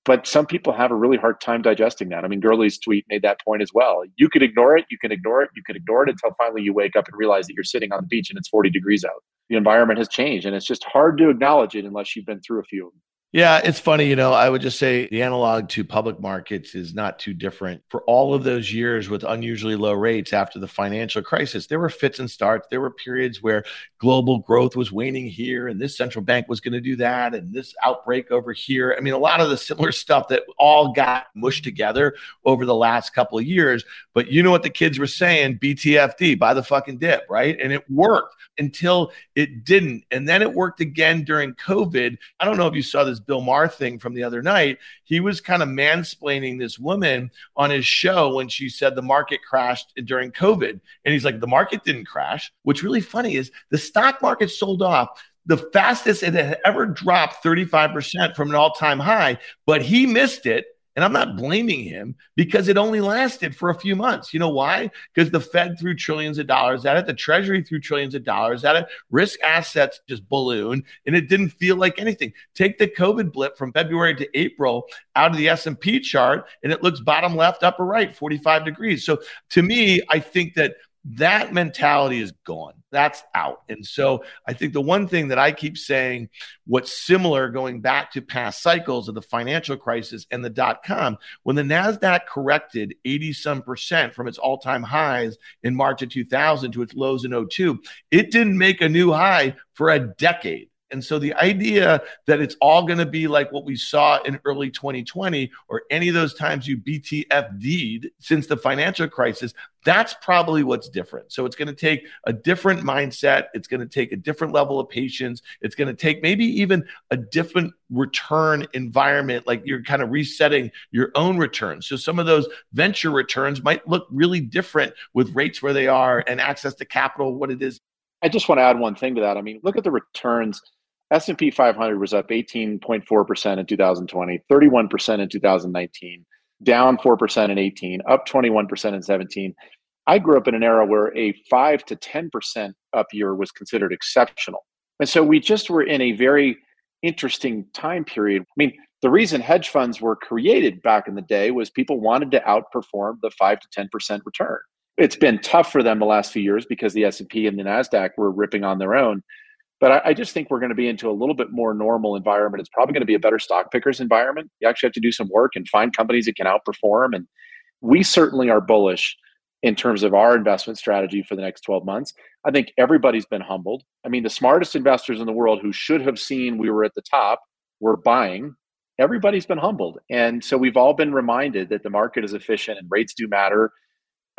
[SPEAKER 3] But some people have a really hard time digesting that. I mean, Gurley's tweet made that point as well. You could ignore it, you can ignore it, you can ignore it until finally you wake up and realize that you're sitting on the beach and it's 40 degrees out. The environment has changed and it's just hard to acknowledge it unless you've been through a few.
[SPEAKER 2] Yeah, it's funny. You know, I would just say the analog to public markets is not too different. For all of those years with unusually low rates after the financial crisis, there were fits and starts. There were periods where global growth was waning here and this central bank was going to do that and this outbreak over here. I mean, a lot of the similar stuff that all got mushed together over the last couple of years. But you know what the kids were saying? BTFD, buy the fucking dip, right? And it worked until it didn't. And then it worked again during COVID. I don't know if you saw this Bill Maher thing from the other night. He was kind of mansplaining this woman on his show when she said the market crashed during COVID. And he's like, the market didn't crash. What's really funny is the stock market sold off the fastest it had ever dropped 35% from an all time high, but he missed it and I'm not blaming him because it only lasted for a few months. You know why? Because the Fed threw trillions of dollars at it, the Treasury threw trillions of dollars at it, risk assets just ballooned, and it didn't feel like anything. Take the COVID blip from February to April out of the S&P chart, and it looks bottom left, upper right, 45 degrees. So to me, I think that that mentality is gone. That's out. And so I think the one thing that I keep saying, what's similar going back to past cycles of the financial crisis and the dot com, when the NASDAQ corrected 80 some percent from its all time highs in March of 2000 to its lows in 02, it didn't make a new high for a decade. And so the idea that it's all going to be like what we saw in early 2020 or any of those times you BTFD'd since the financial crisis, that's probably what's different. So it's going to take a different mindset. It's going to take a different level of patience. It's going to take maybe even a different return environment. Like you're kind of resetting your own returns. So some of those venture returns might look really different with rates where they are and access to capital, what it is.
[SPEAKER 3] I just want to add one thing to that. I mean, look at the returns. S&P 500 was up 18.4% in 2020, 31% in 2019 down 4% in 18, up 21% in 17. I grew up in an era where a 5 to 10% up year was considered exceptional. And so we just were in a very interesting time period. I mean, the reason hedge funds were created back in the day was people wanted to outperform the 5 to 10% return. It's been tough for them the last few years because the S&P and the Nasdaq were ripping on their own. But I, I just think we're going to be into a little bit more normal environment. It's probably going to be a better stock pickers environment. You actually have to do some work and find companies that can outperform. And we certainly are bullish in terms of our investment strategy for the next 12 months. I think everybody's been humbled. I mean, the smartest investors in the world who should have seen we were at the top were buying. Everybody's been humbled. And so we've all been reminded that the market is efficient and rates do matter.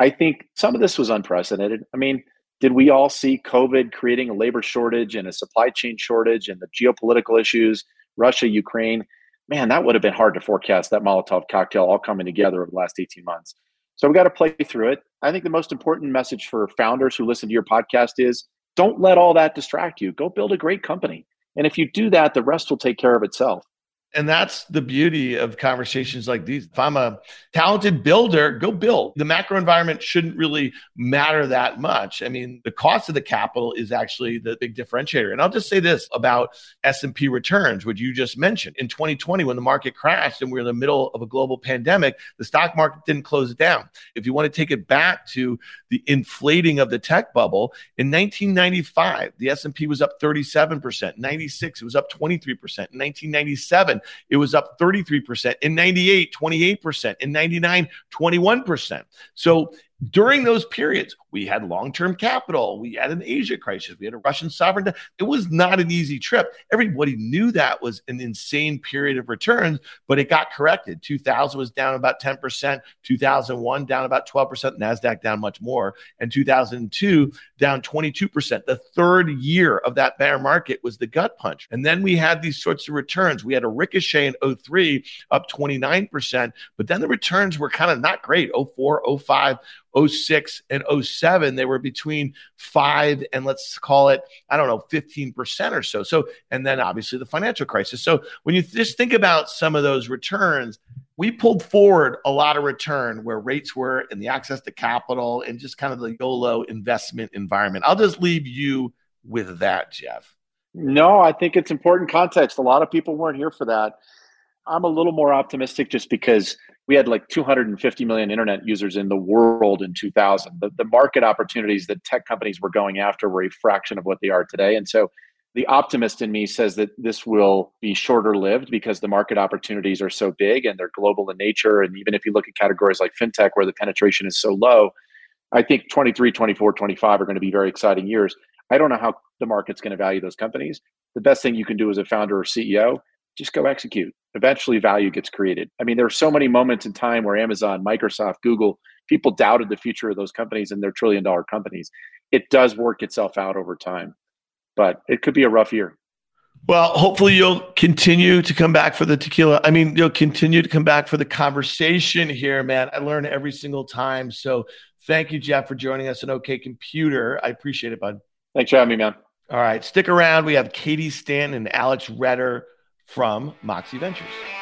[SPEAKER 3] I think some of this was unprecedented. I mean, did we all see COVID creating a labor shortage and a supply chain shortage and the geopolitical issues, Russia, Ukraine? Man, that would have been hard to forecast that Molotov cocktail all coming together over the last 18 months. So we've got to play through it. I think the most important message for founders who listen to your podcast is don't let all that distract you. Go build a great company. And if you do that, the rest will take care of itself.
[SPEAKER 2] And that's the beauty of conversations like these. If I'm a talented builder, go build. The macro environment shouldn't really matter that much. I mean, the cost of the capital is actually the big differentiator. And I'll just say this about S&P returns, which you just mentioned. In 2020 when the market crashed and we were in the middle of a global pandemic, the stock market didn't close down. If you want to take it back to the inflating of the tech bubble, in 1995, the S&P was up 37%, 96 it was up 23%, in 1997 it was up 33%. In 98, 28%. In 99, 21%. So during those periods, we had long term capital. We had an Asia crisis. We had a Russian sovereign debt. It was not an easy trip. Everybody knew that was an insane period of returns, but it got corrected. 2000 was down about 10%, 2001 down about 12%, NASDAQ down much more, and 2002 down 22%. The third year of that bear market was the gut punch. And then we had these sorts of returns. We had a ricochet in 03 up 29%, but then the returns were kind of not great 04, 05 06 and 07 they were between 5 and let's call it i don't know 15% or so so and then obviously the financial crisis so when you just think about some of those returns we pulled forward a lot of return where rates were and the access to capital and just kind of the YOLO investment environment. I'll just leave you with that, Jeff.
[SPEAKER 3] No, I think it's important context. A lot of people weren't here for that. I'm a little more optimistic just because we had like 250 million internet users in the world in 2000. The, the market opportunities that tech companies were going after were a fraction of what they are today. And so the optimist in me says that this will be shorter lived because the market opportunities are so big and they're global in nature. And even if you look at categories like fintech where the penetration is so low, I think 23, 24, 25 are going to be very exciting years. I don't know how the market's going to value those companies. The best thing you can do as a founder or CEO, just go execute eventually value gets created. I mean, there are so many moments in time where Amazon, Microsoft, Google, people doubted the future of those companies and their trillion dollar companies. It does work itself out over time, but it could be a rough year.
[SPEAKER 2] Well, hopefully you'll continue to come back for the tequila. I mean, you'll continue to come back for the conversation here, man. I learn every single time. So thank you, Jeff, for joining us on OK Computer. I appreciate it, bud.
[SPEAKER 3] Thanks for having me, man.
[SPEAKER 2] All right. Stick around. We have Katie Stanton and Alex Roetter from Moxxie Ventures.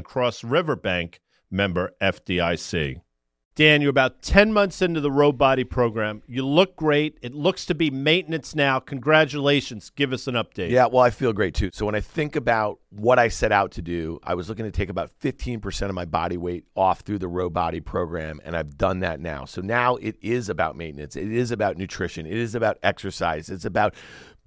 [SPEAKER 1] Cross River Bank, member FDIC. Dan, you're about 10 months into the Ro Body program. You look great. It looks to be maintenance now. Congratulations. Give us an update.
[SPEAKER 4] Yeah, well, I feel great too. So when I think about what I set out to do, I was looking to take about 15% of my body weight off through the Ro Body program, and I've done that now. So now it is about maintenance. It is about nutrition. It is about exercise. It's about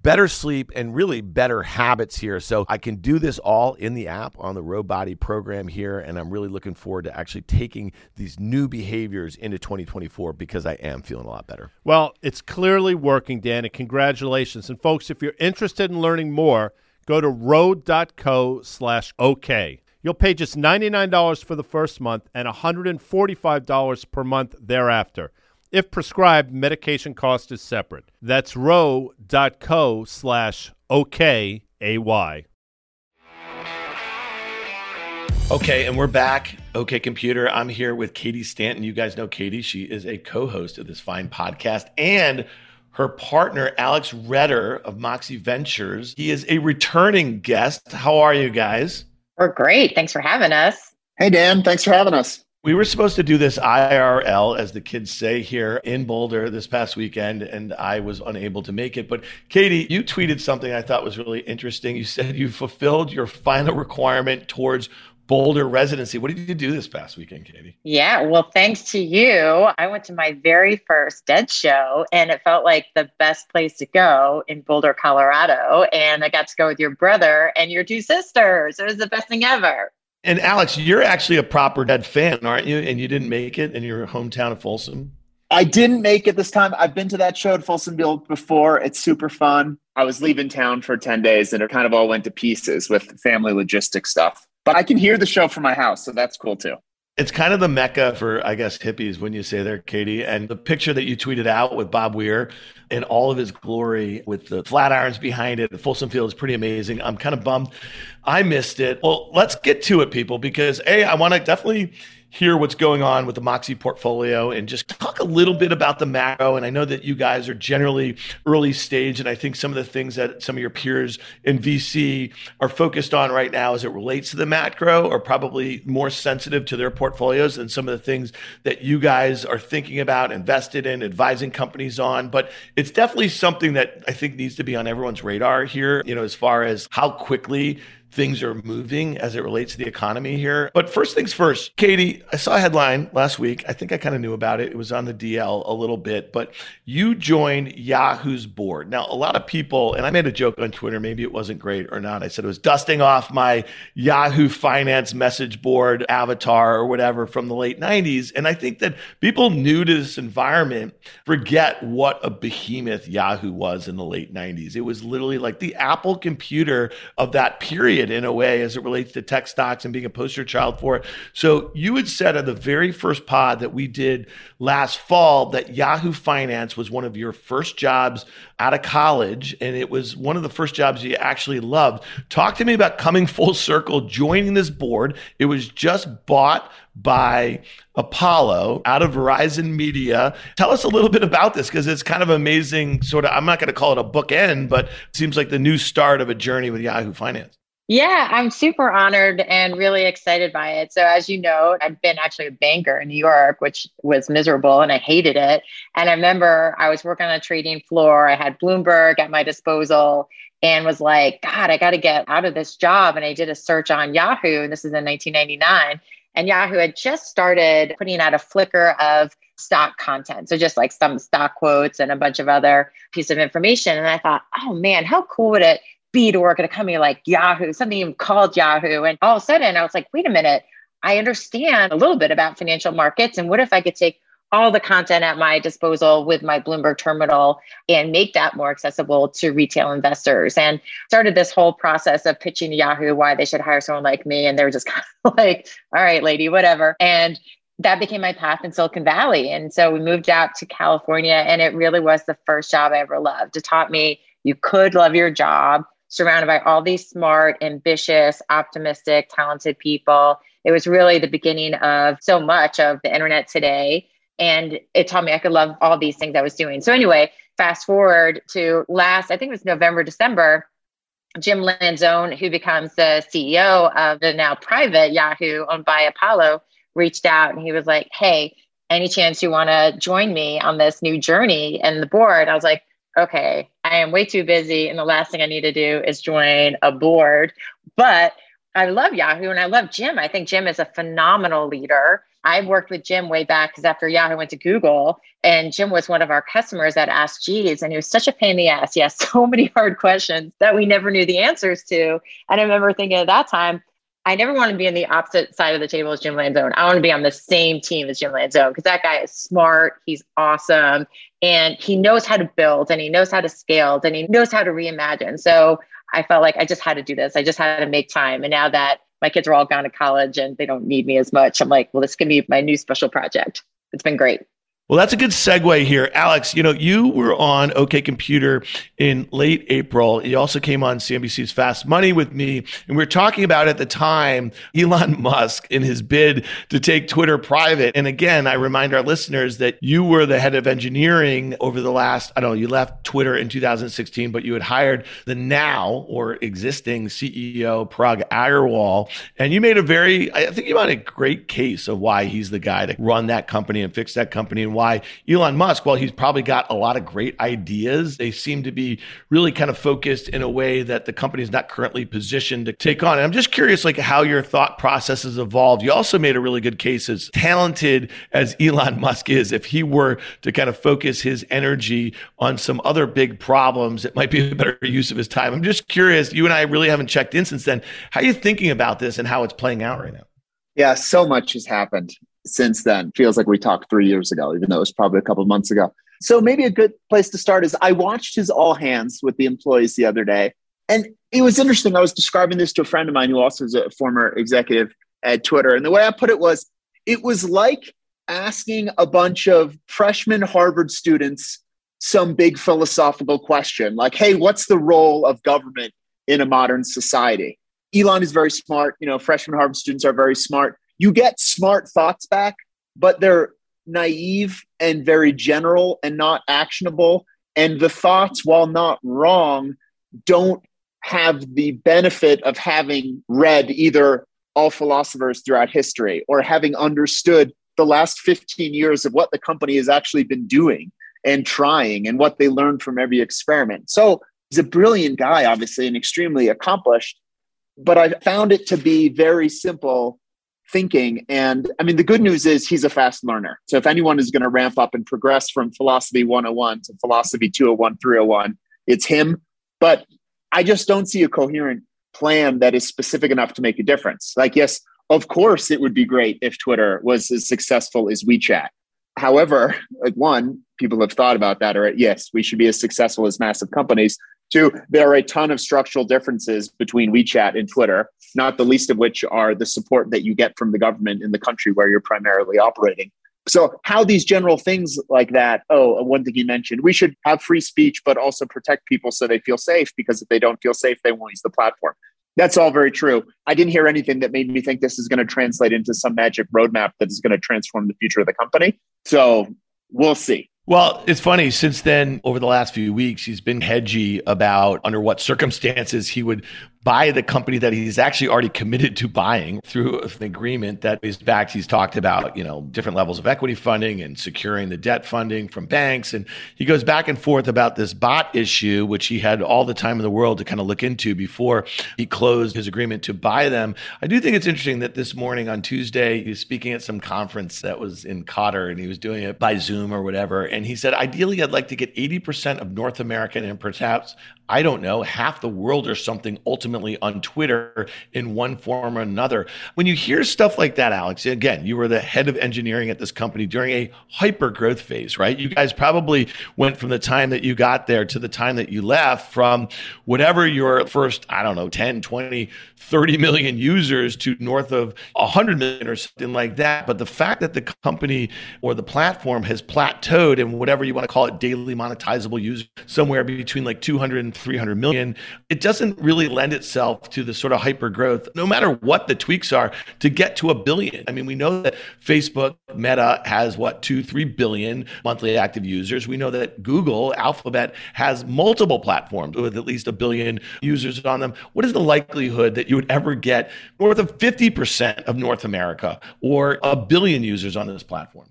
[SPEAKER 4] better sleep and really better habits here. So I can do this all in the app on the Ro Body program here. And I'm really looking forward to actually taking these new behaviors into 2024 because I am feeling a lot better.
[SPEAKER 1] Well, it's clearly working, Dan, and congratulations. And folks, if you're interested in learning more, go to ro.co slash OK. You'll pay just $99 for the first month and $145 per month thereafter. If prescribed, medication cost is separate. That's ro.co slash OKAY.
[SPEAKER 2] Okay, and we're back. Okay, computer. I'm here with Katie Stanton. You guys know Katie. She is a co host of this fine podcast and her partner, Alex Roetter of Moxxie Ventures. He is a returning guest. How are you guys?
[SPEAKER 5] We're great. Thanks for having us.
[SPEAKER 6] Hey, Dan. Thanks for having us.
[SPEAKER 2] We were supposed to do this IRL, as the kids say here in Boulder this past weekend, and I was unable to make it. But Katie, you tweeted something I thought was really interesting. You said you fulfilled your final requirement towards Boulder residency. What did you do this past weekend, Katie?
[SPEAKER 5] Yeah, well, thanks to you, I went to my very first Dead show, and it felt like the best place to go in Boulder, Colorado. And I got to go with your brother and your two sisters. It was the best thing ever.
[SPEAKER 2] And Alex, you're actually a proper Dead fan, aren't you? And you didn't make it in your hometown of Folsom.
[SPEAKER 6] I didn't make it this time. I've been to that show at Folsomville before. It's super fun. I was leaving town for 10 days and it kind of all went to pieces with family logistic stuff. But I can hear the show from my house, so that's cool too.
[SPEAKER 2] It's kind of the mecca for, I guess, hippies when you say there, Katie. And the picture that you tweeted out with Bob Weir in all of his glory with the Flatirons behind it, the Folsom Field is pretty amazing. I'm kind of bummed I missed it. Well, let's get to it, people, because A, I want to definitely hear what's going on with the Moxxie portfolio and just talk a little bit about the macro. And I know that you guys are generally early stage. And I think some of the things that some of your peers in VC are focused on right now as it relates to the macro are probably more sensitive to their portfolios than some of the things that you guys are thinking about, invested in, advising companies on. But it's definitely something that I think needs to be on everyone's radar here, you know, as far as how quickly things are moving as it relates to the economy here. But first things first, Katie, I saw a headline last week. I think I kind of knew about it. It was on the DL a little bit, but you joined Yahoo's board. Now, a lot of people, and I made a joke on Twitter, maybe it wasn't great or not. I said it was dusting off my Yahoo finance message board avatar or whatever from the late 90s. And I think that people new to this environment forget what a behemoth Yahoo was in the late 90s. It was literally like the Apple computer of that period in a way as it relates to tech stocks and being a poster child for it. So you had said on the very first pod that we did last fall that Yahoo Finance was one of your first jobs out of college, and it was one of the first jobs you actually loved. Talk to me about coming full circle, joining this board. It was just bought by Apollo out of Verizon Media. Tell us a little bit about this because it's kind of amazing. Sort of, I'm not going to call it a bookend, but it seems like the new start of a journey with Yahoo Finance.
[SPEAKER 5] Yeah, I'm super honored and really excited by it. So, as you know, I've been actually a banker in New York, which was miserable and I hated it. And I remember I was working on a trading floor. I had Bloomberg at my disposal and was like, God, I got to get out of this job. And I did a search on Yahoo, and this is in 1999. And Yahoo had just started putting out a flicker of stock content. So, just like some stock quotes and a bunch of other piece of information. And I thought, oh man, how cool would it to work at a company like Yahoo, something even called Yahoo. And all of a sudden I was like, wait a minute, I understand a little bit about financial markets. And what if I could take all the content at my disposal with my Bloomberg terminal and make that more accessible to retail investors. And started this whole process of pitching Yahoo why they should hire someone like me. And they were just (laughs) kind of like, all right, lady, whatever. And that became my path in Silicon Valley. And so we moved out to California, and it really was the first job I ever loved. It taught me you could love your job surrounded by all these smart, ambitious, optimistic, talented people. It was really the beginning of so much of the internet today. And it taught me I could love all these things I was doing. So, anyway, fast forward to last, I think it was November, December. Jim Lanzone, who becomes the CEO of the now private Yahoo owned by Apollo, reached out and he was like, Hey, any chance you want to join me on this new journey and the board i was like okay i am way too busy and the last thing i need to do is join a board but i love yahoo and i love jim i think jim is a phenomenal leader I worked with Jim way back because after Yahoo went to Google, and Jim was one of our customers at Ask Jeeves, and he was such a pain in the ass. He asked (laughs) so many hard questions that we never knew the answers to. And I remember thinking at that time, I never want to be on the opposite side of the table as Jim Lanzone. I want to be on the same team as Jim Lanzone because that guy is smart, he's awesome, and he knows how to build and he knows how to scale and he knows how to reimagine. So I felt like I just had to do this. I just had to make time. And now that my kids are all gone to college and they don't need me as much, I'm like, well, this can be my new special project. It's been great.
[SPEAKER 2] Well, that's a good segue here. Alex, you know, you were on OK Computer in late April. You also came on CNBC's Fast Money with me. And we were talking about at the time Elon (laughs) Musk in his bid to take Twitter private. And again, I remind our listeners that you were the head of engineering over the last, I don't know, you left Twitter in 2016, but you had hired the now or existing CEO, Parag Agrawal. And you made a very, I think you made a great case of why he's the guy to run that company and fix that company why Elon Musk, while he's probably got a lot of great ideas, they seem to be really kind of focused in a way that the company is not currently positioned to take on. And I'm just curious, like how your thought process has evolved. You also made a really good case as talented as Elon Musk is, if he were to kind of focus his energy on some other big problems, it might be a better use of his time. I'm just curious. You and I really haven't checked in since then. How are you thinking about this and how it's playing out right now?
[SPEAKER 6] Yeah, so much has happened since then. Feels like we talked three years ago, even though it was probably a couple months ago. So maybe a good place to start is I watched his all hands with the employees the other day. And it was interesting. I was describing this to a friend of mine who also is a former executive at Twitter. And the way I put it was it was like asking a bunch of freshman Harvard students some big philosophical question like, hey, what's the role of government in a modern society? Elon is very smart. You know, freshman Harvard students are very smart you get smart thoughts back, but they're naive and very general and not actionable. And the thoughts, while not wrong, don't have the benefit of having read either all philosophers throughout history or having understood the last 15 years of what the company has actually been doing and trying and what they learned from every experiment. So he's a brilliant guy, obviously, and extremely accomplished. But I found it to be very simple thinking. And I mean, the good news is he's a fast learner. So if anyone is going to ramp up and progress from philosophy 101 to philosophy 201, 301, it's him. But I just don't see a coherent plan that is specific enough to make a difference. Like, yes, of course, it would be great if Twitter was as successful as WeChat. However, like one, people have thought about that, or yes, we should be as successful as massive companies. Two, there are a ton of structural differences between WeChat and Twitter, not the least of which are the support that you get from the government in the country where you're primarily operating. So, how these general things like that, oh, one thing you mentioned, we should have free speech, but also protect people so they feel safe because if they don't feel safe, they won't use the platform. That's all very true. I didn't hear anything that made me think this is going to translate into some magic roadmap that is going to transform the future of the company. So, we'll see.
[SPEAKER 2] Well, it's funny. Since then, over the last few weeks, he's been hedgy about under what circumstances he would buy the company that he's actually already committed to buying through an agreement that is backed. He's talked about, you know, different levels of equity funding and securing the debt funding from banks. And he goes back and forth about this bot issue, which he had all the time in the world to kind of look into before he closed his agreement to buy them. I do think it's interesting that this morning on Tuesday, he was speaking at some conference that was in Qatar and he was doing it by Zoom or whatever. And he said, ideally, I'd like to get 80% of North American and perhaps I don't know, half the world or something ultimately on Twitter in one form or another. When you hear stuff like that, Alex, again, you were the head of engineering at this company during a hyper growth phase, right? You guys probably went from the time that you got there to the time that you left from whatever your first, I don't know, 10, 20, 30 million users to north of 100 million or something like that. But the fact that the company or the platform has plateaued and whatever you want to call it, daily monetizable users, somewhere between like 200 and 300 million, it doesn't really lend itself to the sort of hyper growth, no matter what the tweaks are, to get to a billion. I mean, we know that Facebook, Meta has what, two, three billion monthly active users. We know that Google, Alphabet, has multiple platforms with at least a billion users on them. What is the likelihood that you would ever get north of 50% of North America or a billion users on this platform?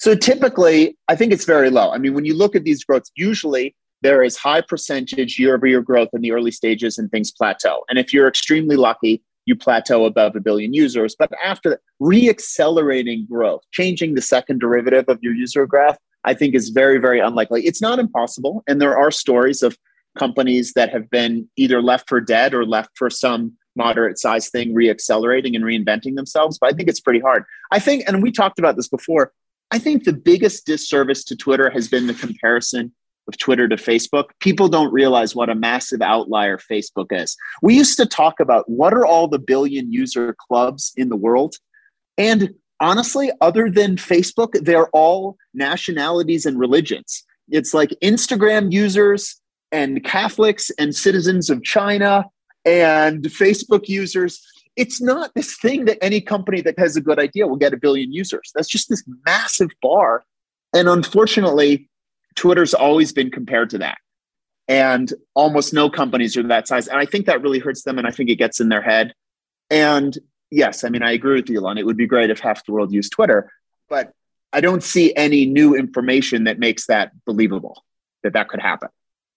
[SPEAKER 6] So typically, I think it's very low. I mean, when you look at these growths, usually there is high percentage year over year growth in the early stages and things plateau. And if you're extremely lucky, you plateau above a billion users. But after re-accelerating growth, changing the second derivative of your user graph, I think is very, very unlikely. It's not impossible. And there are stories of companies that have been either left for dead or left for some moderate size thing re-accelerating and reinventing themselves. But I think it's pretty hard. I think, and we talked about this before, I think the biggest disservice to Twitter has been the comparison of Twitter to Facebook, people don't realize what a massive outlier Facebook is. We used to talk about what are all the billion user clubs in the world. And honestly, other than Facebook, they're all nationalities and religions. It's like Instagram users and Catholics and citizens of China and Facebook users. It's not this thing that any company that has a good idea will get a billion users. That's just this massive bar. And unfortunately, Twitter's always been compared to that. And almost no companies are that size. And I think that really hurts them. And I think it gets in their head. And yes, I mean, I agree with Elon. It would be great if half the world used Twitter, but I don't see any new information that makes that believable that that could happen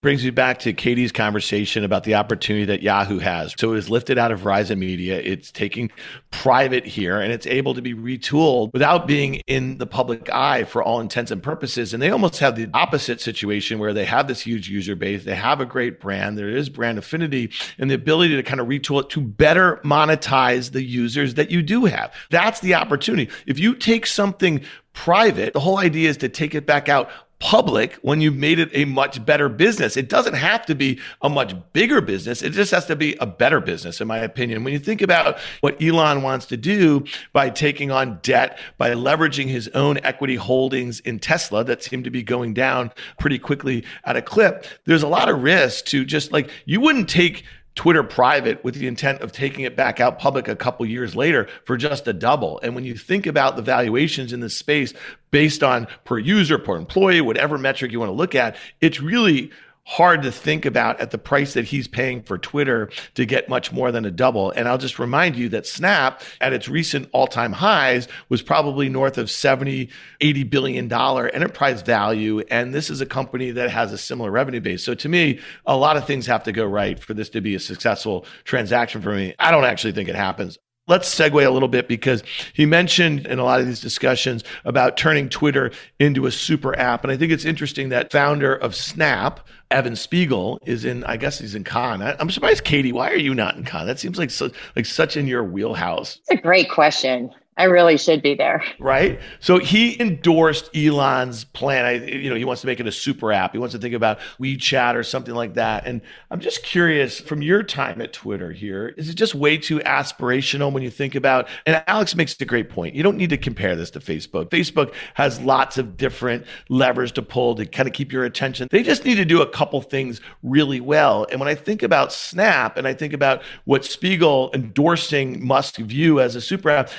[SPEAKER 2] brings me back to Katie's conversation about the opportunity that Yahoo has. So it was lifted out of Verizon Media. It's taking private here and it's able to be retooled without being in the public eye for all intents and purposes. And they almost have the opposite situation where they have this huge user base. They have a great brand. There is brand affinity and the ability to kind of retool it to better monetize the users that you do have. That's the opportunity. If you take something private, the whole idea is to take it back out public when you've made it a much better business. It doesn't have to be a much bigger business. It just has to be a better business, in my opinion. When you think about what Elon wants to do by taking on debt, by leveraging his own equity holdings in Tesla that seem to be going down pretty quickly at a clip, there's a lot of risk to just like, you wouldn't take Twitter private with the intent of taking it back out public a couple years later for just a double. And when you think about the valuations in this space based on per user, per employee, whatever metric you want to look at, it's really hard to think about at the price that he's paying for Twitter to get much more than a double. And I'll just remind you that Snap at its recent all-time highs was probably north of 70, 80 billion dollar enterprise value. And this is a company that has a similar revenue base. So to me, a lot of things have to go right for this to be a successful transaction for me. I don't actually think it happens. Let's segue a little bit because he mentioned in a lot of these discussions about turning Twitter into a super app. And I think it's interesting that founder of Snap, Evan Spiegel, is in, I guess he's in Cannes. I'm surprised, Katie, why are you not in Cannes? That seems like, so, like such in your wheelhouse.
[SPEAKER 5] It's a great question. I really should be there.
[SPEAKER 2] Right. So he endorsed Elon's plan. I, you know, he wants to make it a super app. He wants to think about WeChat or something like that. And I'm just curious from your time at Twitter here, is it just way too aspirational when you think about, and Alex makes a great point. You don't need to compare this to Facebook. Facebook has lots of different levers to pull to kind of keep your attention. They just need to do a couple things really well. And when I think about Snap and I think about what Spiegel endorsing Musk view as a super app,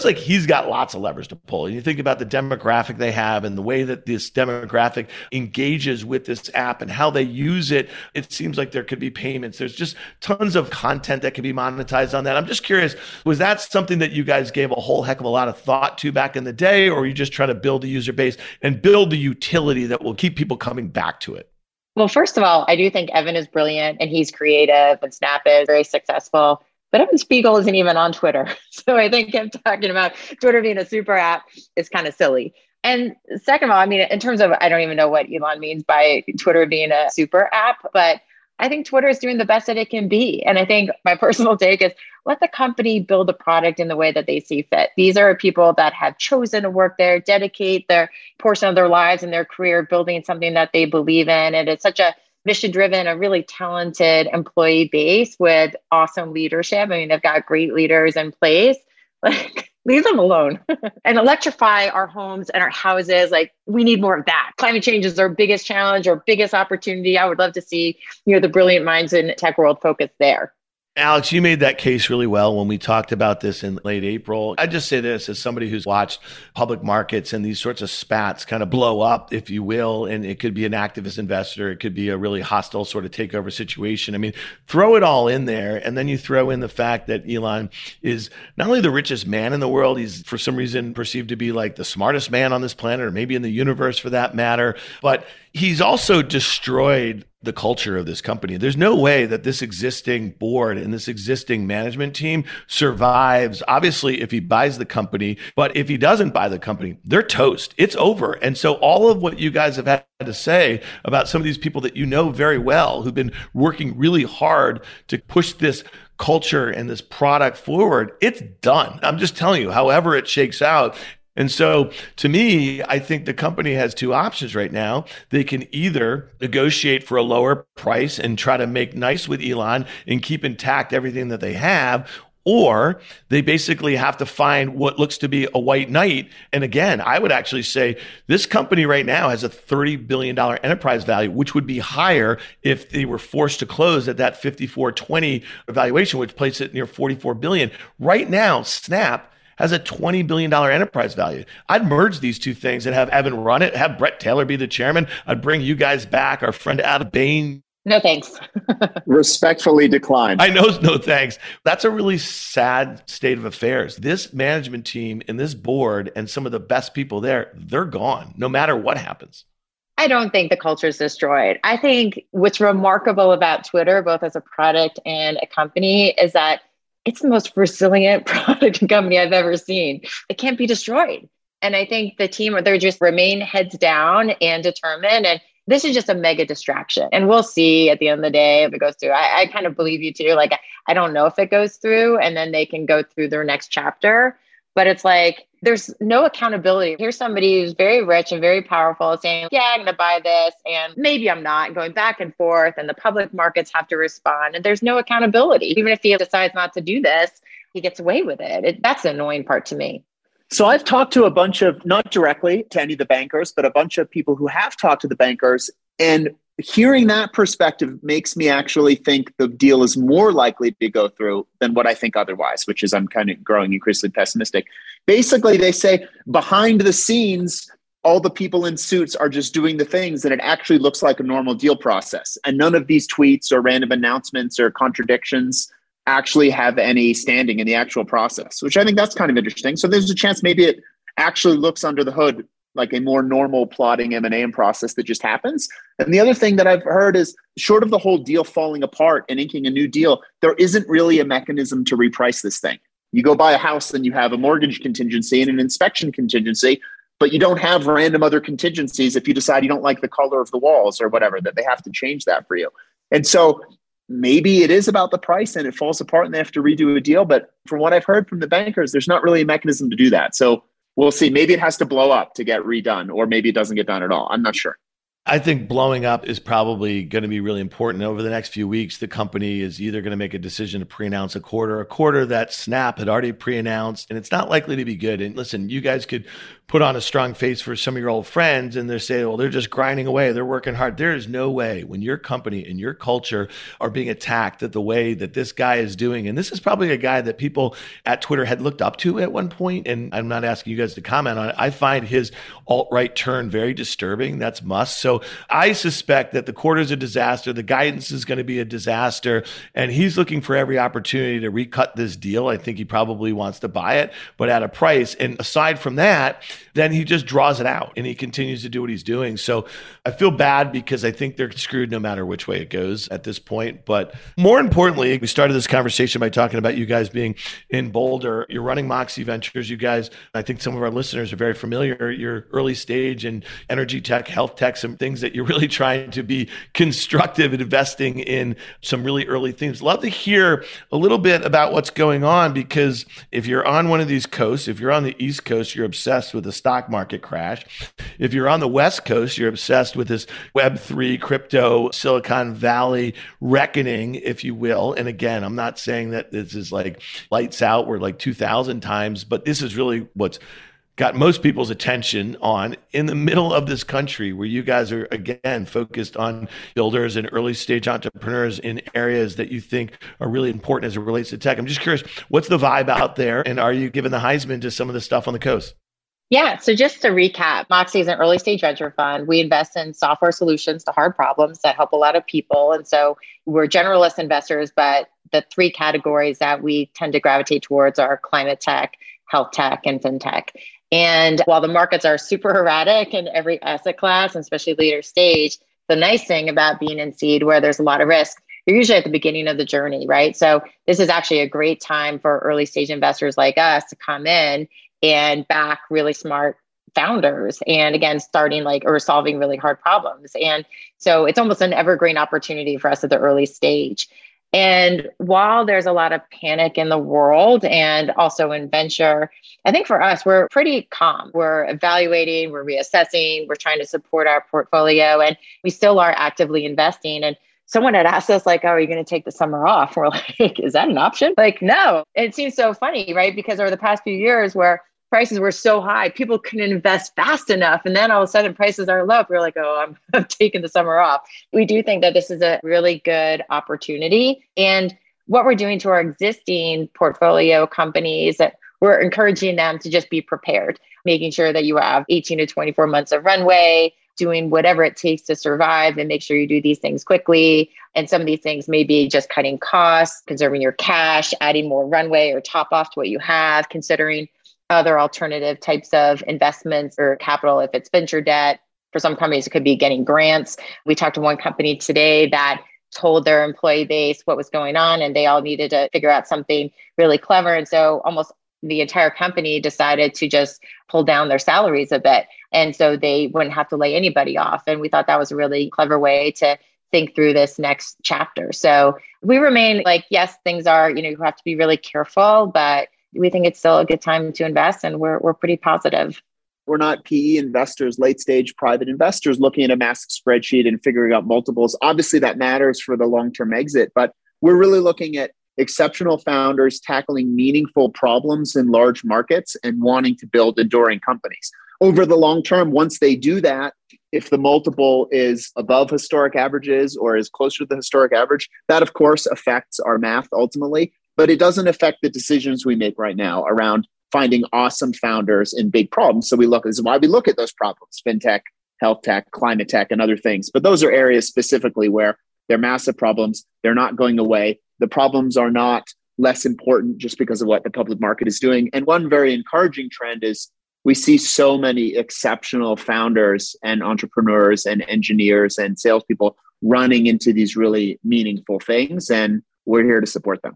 [SPEAKER 2] it feels like he's got lots of levers to pull. You think about the demographic they have and the way that this demographic engages with this app and how they use it. It seems like there could be payments. There's just tons of content that can be monetized on that. I'm just curious, was that something that you guys gave a whole heck of a lot of thought to back in the day, or you just trying to build a user base and build the utility that will keep people coming back to it?
[SPEAKER 5] Well, first of all, I do think Evan is brilliant and he's creative and Snap is very successful. But Evan Spiegel isn't even on Twitter. (laughs) So I think him talking about Twitter being a super app is kind of silly. And second of all, I mean, in terms of, I don't even know what Elon means by Twitter being a super app, but I think Twitter is doing the best that it can be. And I think my (laughs) personal take is let the company build a product in the way that they see fit. These are people that have chosen to work there, dedicate their portion of their lives and their career building something that they believe in. And it's such a mission driven, a really talented employee base with awesome leadership. I mean, they've got great leaders in place. (laughs) Like, leave them alone (laughs) and electrify our homes and our houses. Like, we need more of that. Climate change is our biggest challenge our biggest opportunity. I would love to see, you know, the brilliant minds in tech world focus there.
[SPEAKER 2] Alex, you made that case really well when we talked about this in late April. I just say this as somebody who's watched public markets and these sorts of spats kind of blow up, if you will, and it could be an activist investor, it could be a really hostile sort of takeover situation. I mean, throw it all in there, and then you throw in the fact that Elon is not only the richest man in the world, he's for some reason perceived to be like the smartest man on this planet, or maybe in the universe for that matter, but he's also destroyed the culture of this company. There's no way that this existing board and this existing management team survives. Obviously, if he buys the company, but if he doesn't buy the company, they're toast. It's over. And so all of what you guys have had to say about some of these people that you know very well who've been working really hard to push this culture and this product forward, it's done. I'm just telling you, however it shakes out, and so to me, I think the company has two options right now. They can either negotiate for a lower price and try to make nice with Elon and keep intact everything that they have, or they basically have to find what looks to be a white knight. And again, I would actually say this company right now has a $30 billion enterprise value, which would be higher if they were forced to close at that 5420 valuation, which places it near 44 billion. Right now, Snap has a $20 billion enterprise value. I'd merge these two things and have Evan run it, have Bret Taylor be the chairman. I'd bring you guys back, our friend Adam Bain.
[SPEAKER 5] No thanks. (laughs)
[SPEAKER 6] Respectfully declined.
[SPEAKER 2] I know, no thanks. That's a really sad state of affairs. This management team and this board and some of the best people there, they're gone no matter what happens.
[SPEAKER 5] I don't think the culture is destroyed. I think what's remarkable about Twitter, both as a product and a company, is that it's the most resilient (laughs) product company I've ever seen. It can't be destroyed. And I think the team, they're just remain heads down and determined. And this is just a mega distraction. And we'll see at the end of the day if it goes through. I, I kind of believe you too. Like, I don't know if it goes through and then they can go through their next chapter. But it's like, there's no accountability. Here's somebody who's very rich and very powerful saying, Yeah, I'm going to buy this. And maybe I'm not going back and forth. And the public markets have to respond. And there's no accountability. Even if he decides not to do this, he gets away with it. it that's the annoying part to me.
[SPEAKER 6] So I've talked to a bunch of, not directly to any of the bankers, but a bunch of people who have talked to the bankers. And hearing that perspective makes me actually think the deal is more likely to go through than what I think otherwise, which is I'm kind of growing increasingly pessimistic. Basically, they say behind the scenes, all the people in suits are just doing the things and it actually looks like a normal deal process. And none of these tweets or random announcements or contradictions actually have any standing in the actual process, which I think that's kind of interesting. So there's a chance maybe it actually looks under the hood like a more normal plotting M&A process that just happens. And the other thing that I've heard is short of the whole deal falling apart and inking a new deal, there isn't really a mechanism to reprice this thing. You go buy a house and you have a mortgage contingency and an inspection contingency, but you don't have random other contingencies if you decide you don't like the color of the walls or whatever that they have to change that for you. And so maybe it is about the price and it falls apart and they have to redo a deal, but from what I've heard from the bankers, there's not really a mechanism to do that. So we'll see. Maybe it has to blow up to get redone, or maybe it doesn't get done at all. I'm not sure.
[SPEAKER 2] I think blowing up is probably going to be really important over the next few weeks. The company is either going to make a decision to pre-announce a quarter, a quarter that Snap had already pre-announced, and it's not likely to be good. And listen, you guys could put on a strong face for some of your old friends and they're saying, well, they're just grinding away. They're working hard. There is no way when your company and your culture are being attacked that the way that this guy is doing. And this is probably a guy that people at Twitter had looked up to at one point. And I'm not asking you guys to comment on it. I find his alt right turn very disturbing. That's Musk. So I suspect that the quarter is a disaster. The guidance is going to be a disaster. And he's looking for every opportunity to recut this deal. I think he probably wants to buy it, but at a price. And aside from that, then he just draws it out and he continues to do what he's doing. So I feel bad because I think they're screwed no matter which way it goes at this point. But more importantly, we started this conversation by talking about you guys being in Boulder. You're running Moxxie Ventures. You guys, I think some of our listeners are very familiar. You're early stage in energy tech, health tech, some things that you're (laughs) really trying to be constructive and investing in some really early things. Love to hear a little bit about what's going on because if you're on one of these coasts, if you're on the East Coast, you're obsessed with the stock market crash. If you're on the West Coast, you're obsessed with this Web3 crypto Silicon Valley reckoning, if you will. And again, I'm not saying that this is like lights out, we're like 2000 times, but this is really what's got most people's attention on in the middle of this country where you guys are again focused on builders and early stage entrepreneurs in areas that you think are really important as it relates to tech. I'm just curious, what's the vibe out there? And are you giving the Heisman to some of the stuff on the coast?
[SPEAKER 5] Yeah. So just to recap, Moxxie is an early stage venture fund. We invest in software solutions to hard problems that help a lot of people. And so we're generalist investors, but the three categories that we tend to gravitate towards are climate tech, health tech, and fintech. And while the markets are super (laughs) erratic in every asset class, and especially later stage, the nice thing about being in seed where there's a lot of risk, you're usually at the beginning of the journey, right? So this is actually a great time for early stage investors like us to come in and back really smart founders and again starting like or solving really hard problems and so it's almost an evergreen opportunity for us at the early stage and while there's a lot of panic in the world and also in venture, I think for us, we're pretty calm. We're evaluating, we're reassessing, we're trying to support our portfolio, and we still are actively investing. And someone had asked us, like, oh, are you going to take the summer off? (laughs) We're like, is that an option? Like, no. It seems so funny, right? Because over the past few years where prices were so high, people couldn't invest fast enough. And then all of a sudden prices are low. We're like, oh, I'm, (laughs) I'm taking the summer off. We do think that this is a really good opportunity. And what we're doing to our existing portfolio companies that we're encouraging them to just be prepared, making sure that you have 18 to 24 months of runway, doing whatever it takes to survive and make sure you do these things quickly. And some of these things may be just cutting costs, conserving your cash, adding more runway or top off to what you have, considering other alternative types of investments or capital if it's venture debt. For some companies, it could be getting grants. We talked to one company today that told their employee base what was going on and they all needed to figure out something really clever. And so almost the entire company decided to just pull down their salaries a bit. And so they wouldn't have to lay anybody off. And we thought that was a really clever way to think through this next chapter. So we remain like, yes, things are, you know, you have to be really careful, but we think it's still a good time to invest and we're, we're pretty positive.
[SPEAKER 6] We're not PE investors, late stage private investors looking at a massive spreadsheet and figuring out multiples. Obviously, that matters for the long term exit, but we're really looking at exceptional founders tackling meaningful problems in large markets and wanting to build enduring companies. Over the long term, once they do that, if the multiple is above historic averages or is closer to the historic average, that of course affects our math ultimately but it doesn't affect the decisions we make right now around finding awesome founders in big problems. So we look, this is why we look at those problems fintech, health tech, climate tech, and other things. But those are areas specifically where they're massive problems. They're not going away. The problems are not less important just because of what the public market is doing. And one very encouraging trend is we see so many exceptional founders and entrepreneurs and engineers and salespeople running into these really meaningful things. And we're here to support them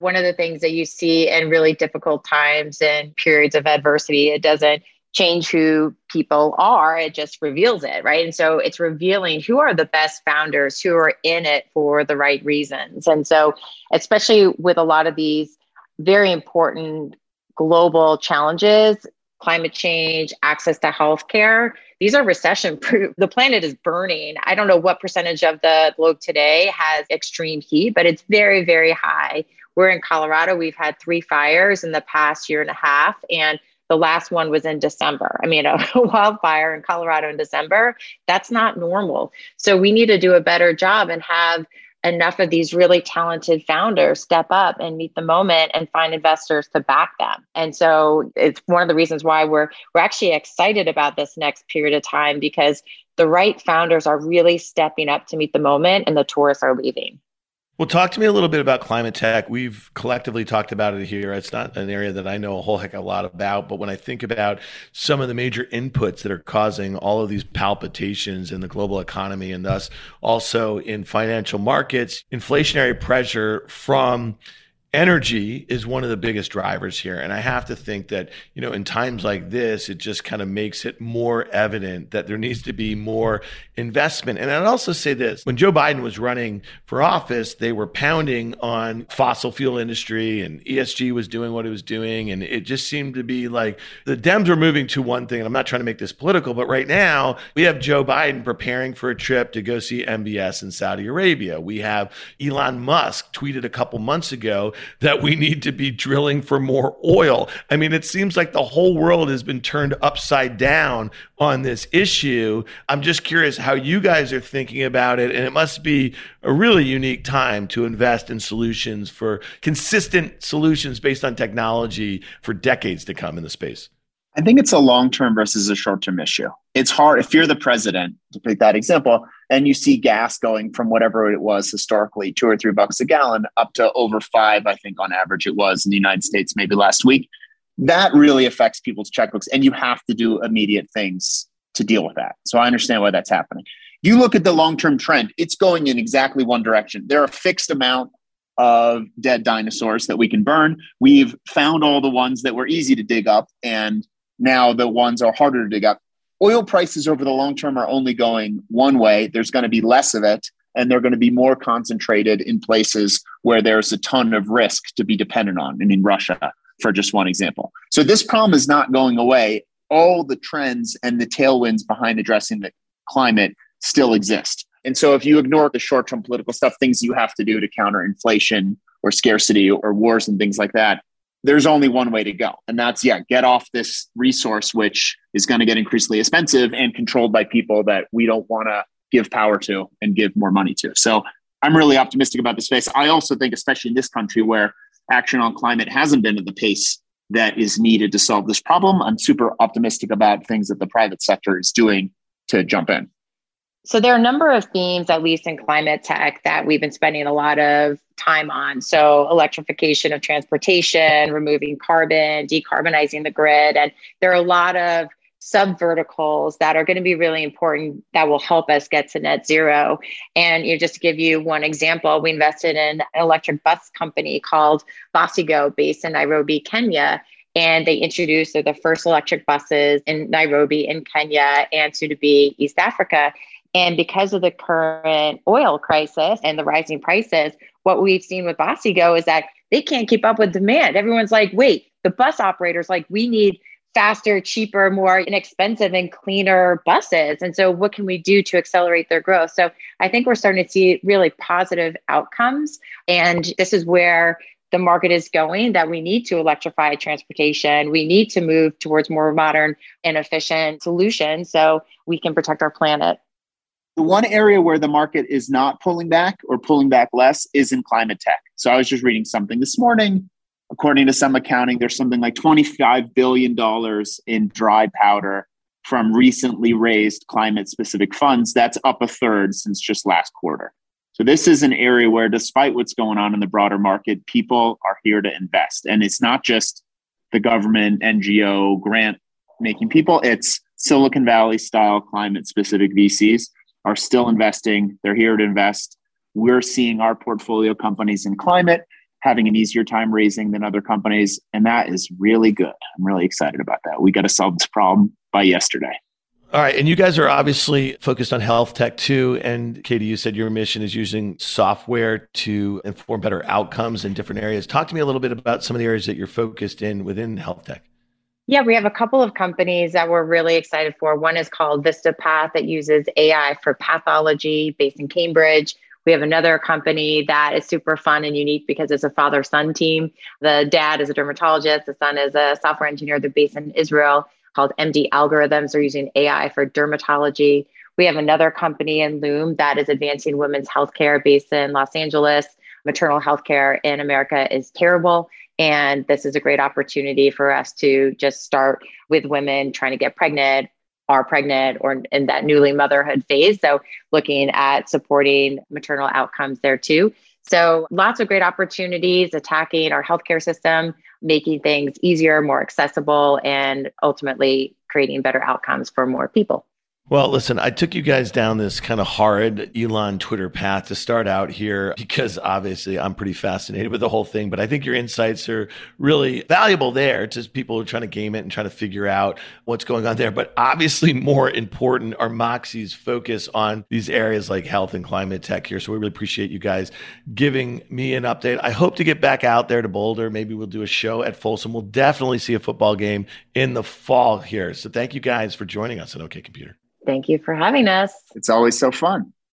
[SPEAKER 5] one of the things that you see in really difficult times and periods of adversity, it doesn't change who people are, it just reveals it, right? And so it's revealing who are the best founders who are in it for the right reasons. And so, especially with a lot of these very important global challenges, climate change, access to healthcare, these are recession proof. (laughs) The planet is burning. I don't know what percentage of the globe today has extreme heat, but it's very, very high. We're in Colorado. We've had three fires in the past year and a half. And the last one was in December. I mean, (laughs) a wildfire in Colorado in December, that's not normal. So we need to do a better job and have enough of these really talented founders step up and meet the moment and find investors to back them. And so it's one of the reasons why we're we're actually excited about this next period of time because the right founders are really stepping up to meet the moment and the tourists are leaving.
[SPEAKER 2] Well, talk to me a little bit about climate tech. We've collectively talked about it here. It's not an area that I know a whole heck of a lot about, but when I think about some of the major inputs that are causing all of these palpitations in the global economy and thus also in financial markets, inflationary pressure from energy is one of the biggest drivers here and i have to think that you know in times like this it just kind of makes it more evident that there needs to be more investment. And i'd also say this when joe biden was running for office they were pounding on fossil fuel industry and esg was doing what it was doing and it just seemed to be like the dems were moving to one thing and i'm not trying to make this political but right now we have joe biden preparing for a trip to go see mbs in saudi arabia. We have elon musk tweeted a couple months ago that we need to be drilling for more oil. I mean, it seems like the whole world has been turned upside down on this issue. I'm just curious how you guys are thinking about it. And it must be a really unique time to invest in solutions for consistent solutions based on technology for decades to come in the space.
[SPEAKER 6] I think it's a long term versus a short term issue. It's hard if you're the president, to pick that example, and you see gas going from whatever it was historically, two or three bucks a gallon, up to over five, I think on average it was in the United States maybe last week. That really affects people's checkbooks, and you have to do immediate things to deal with that. So I understand why that's happening. You look at the long term trend, it's going in exactly one direction. There are a fixed amount of dead dinosaurs that we can burn. We've found all the ones that were easy to dig up and now the ones are harder to dig up. Oil prices over the long term are only going one way. There's going to be less of it, and they're going to be more concentrated in places where there's a ton of risk to be dependent on. I mean, Russia, for just one example. So this problem is not going away. All the trends and the tailwinds behind addressing the climate still exist. And so if you ignore the short term political stuff, things you have to do to counter inflation or scarcity or wars and things like that, there's only one way to go. And that's, yeah, get off this resource, which is going to get increasingly expensive and controlled by people that we don't want to give power to and give more money to. So I'm really optimistic about the space. I also think, especially in this country where action on climate hasn't been at the pace that is needed to solve this problem, I'm super optimistic about things that the private sector is doing to jump in.
[SPEAKER 5] So there are a number of themes, at least in climate tech, that we've been spending a lot of time on. So electrification of transportation, removing carbon, decarbonizing the grid. And there are a lot of sub verticals that are going to be really important that will help us get to net zero. And you know, just to give you one example, we invested in an electric bus company called Basigo based in Nairobi, Kenya and they introduced the first electric buses in Nairobi in Kenya and soon to be East Africa. And because of the current oil crisis and the rising prices, what we've seen with Basigo is that they can't keep up with demand. Everyone's like, wait, the bus operators, like, we need faster, cheaper, more inexpensive, and cleaner buses. And so, what can we do to accelerate their growth? So, I think we're starting to see really positive outcomes. And this is where the market is going that we need to electrify transportation. We need to move towards more modern and efficient solutions so we can protect our planet.
[SPEAKER 6] The one area where the market is not pulling back or pulling back less is in climate tech. So I was just reading something this morning. According to some accounting, there's something like $25 billion in dry powder from recently raised climate specific funds. That's up a third since just last quarter. So this is an area where, despite what's going on in the broader market, people are here to invest. And it's not just the government, NGO, grant making people, it's Silicon Valley style climate specific VCs are still investing. They're here to invest. We're seeing our portfolio companies in climate having an easier time raising than other companies. And that is really good. I'm really excited about that. We got to solve this problem by yesterday.
[SPEAKER 2] All right. And you guys are obviously focused on health tech too. And Katie, you said your mission is using software to inform better outcomes in different areas. Talk to me a little bit about some of the areas that you're focused in within health tech.
[SPEAKER 5] Yeah, we have a couple of companies that we're really excited for. One is called VistaPath that uses AI for pathology based in Cambridge. We have another company that is super fun and unique because it's a father son team. The dad is a dermatologist, the son is a software engineer. They're based in Israel called MD Algorithms. They're using AI for dermatology. We have another company in Loom that is advancing women's healthcare based in Los Angeles. Maternal healthcare in America is terrible. And this is a great opportunity for us to just start with women trying to get pregnant, are pregnant, or in that newly motherhood phase. So, looking at supporting maternal outcomes there too. So, lots of great opportunities attacking our healthcare system, making things easier, more accessible, and ultimately creating better outcomes for more people.
[SPEAKER 2] Well, listen, I took you guys down this kind of horrid Elon Twitter path to start out here because obviously I'm pretty fascinated with the whole thing. But I think your insights are really valuable there to people who are trying to game it and trying to figure out what's going on there. But obviously, more important are Moxxie's focus on these areas like health and climate tech here. So we really appreciate you guys giving me an update. I hope to get back out there to Boulder. Maybe we'll do a show at Folsom. We'll definitely see a football game in the fall here. So thank you guys for joining us at OK Computer.
[SPEAKER 5] Thank you for having us.
[SPEAKER 6] It's always so fun.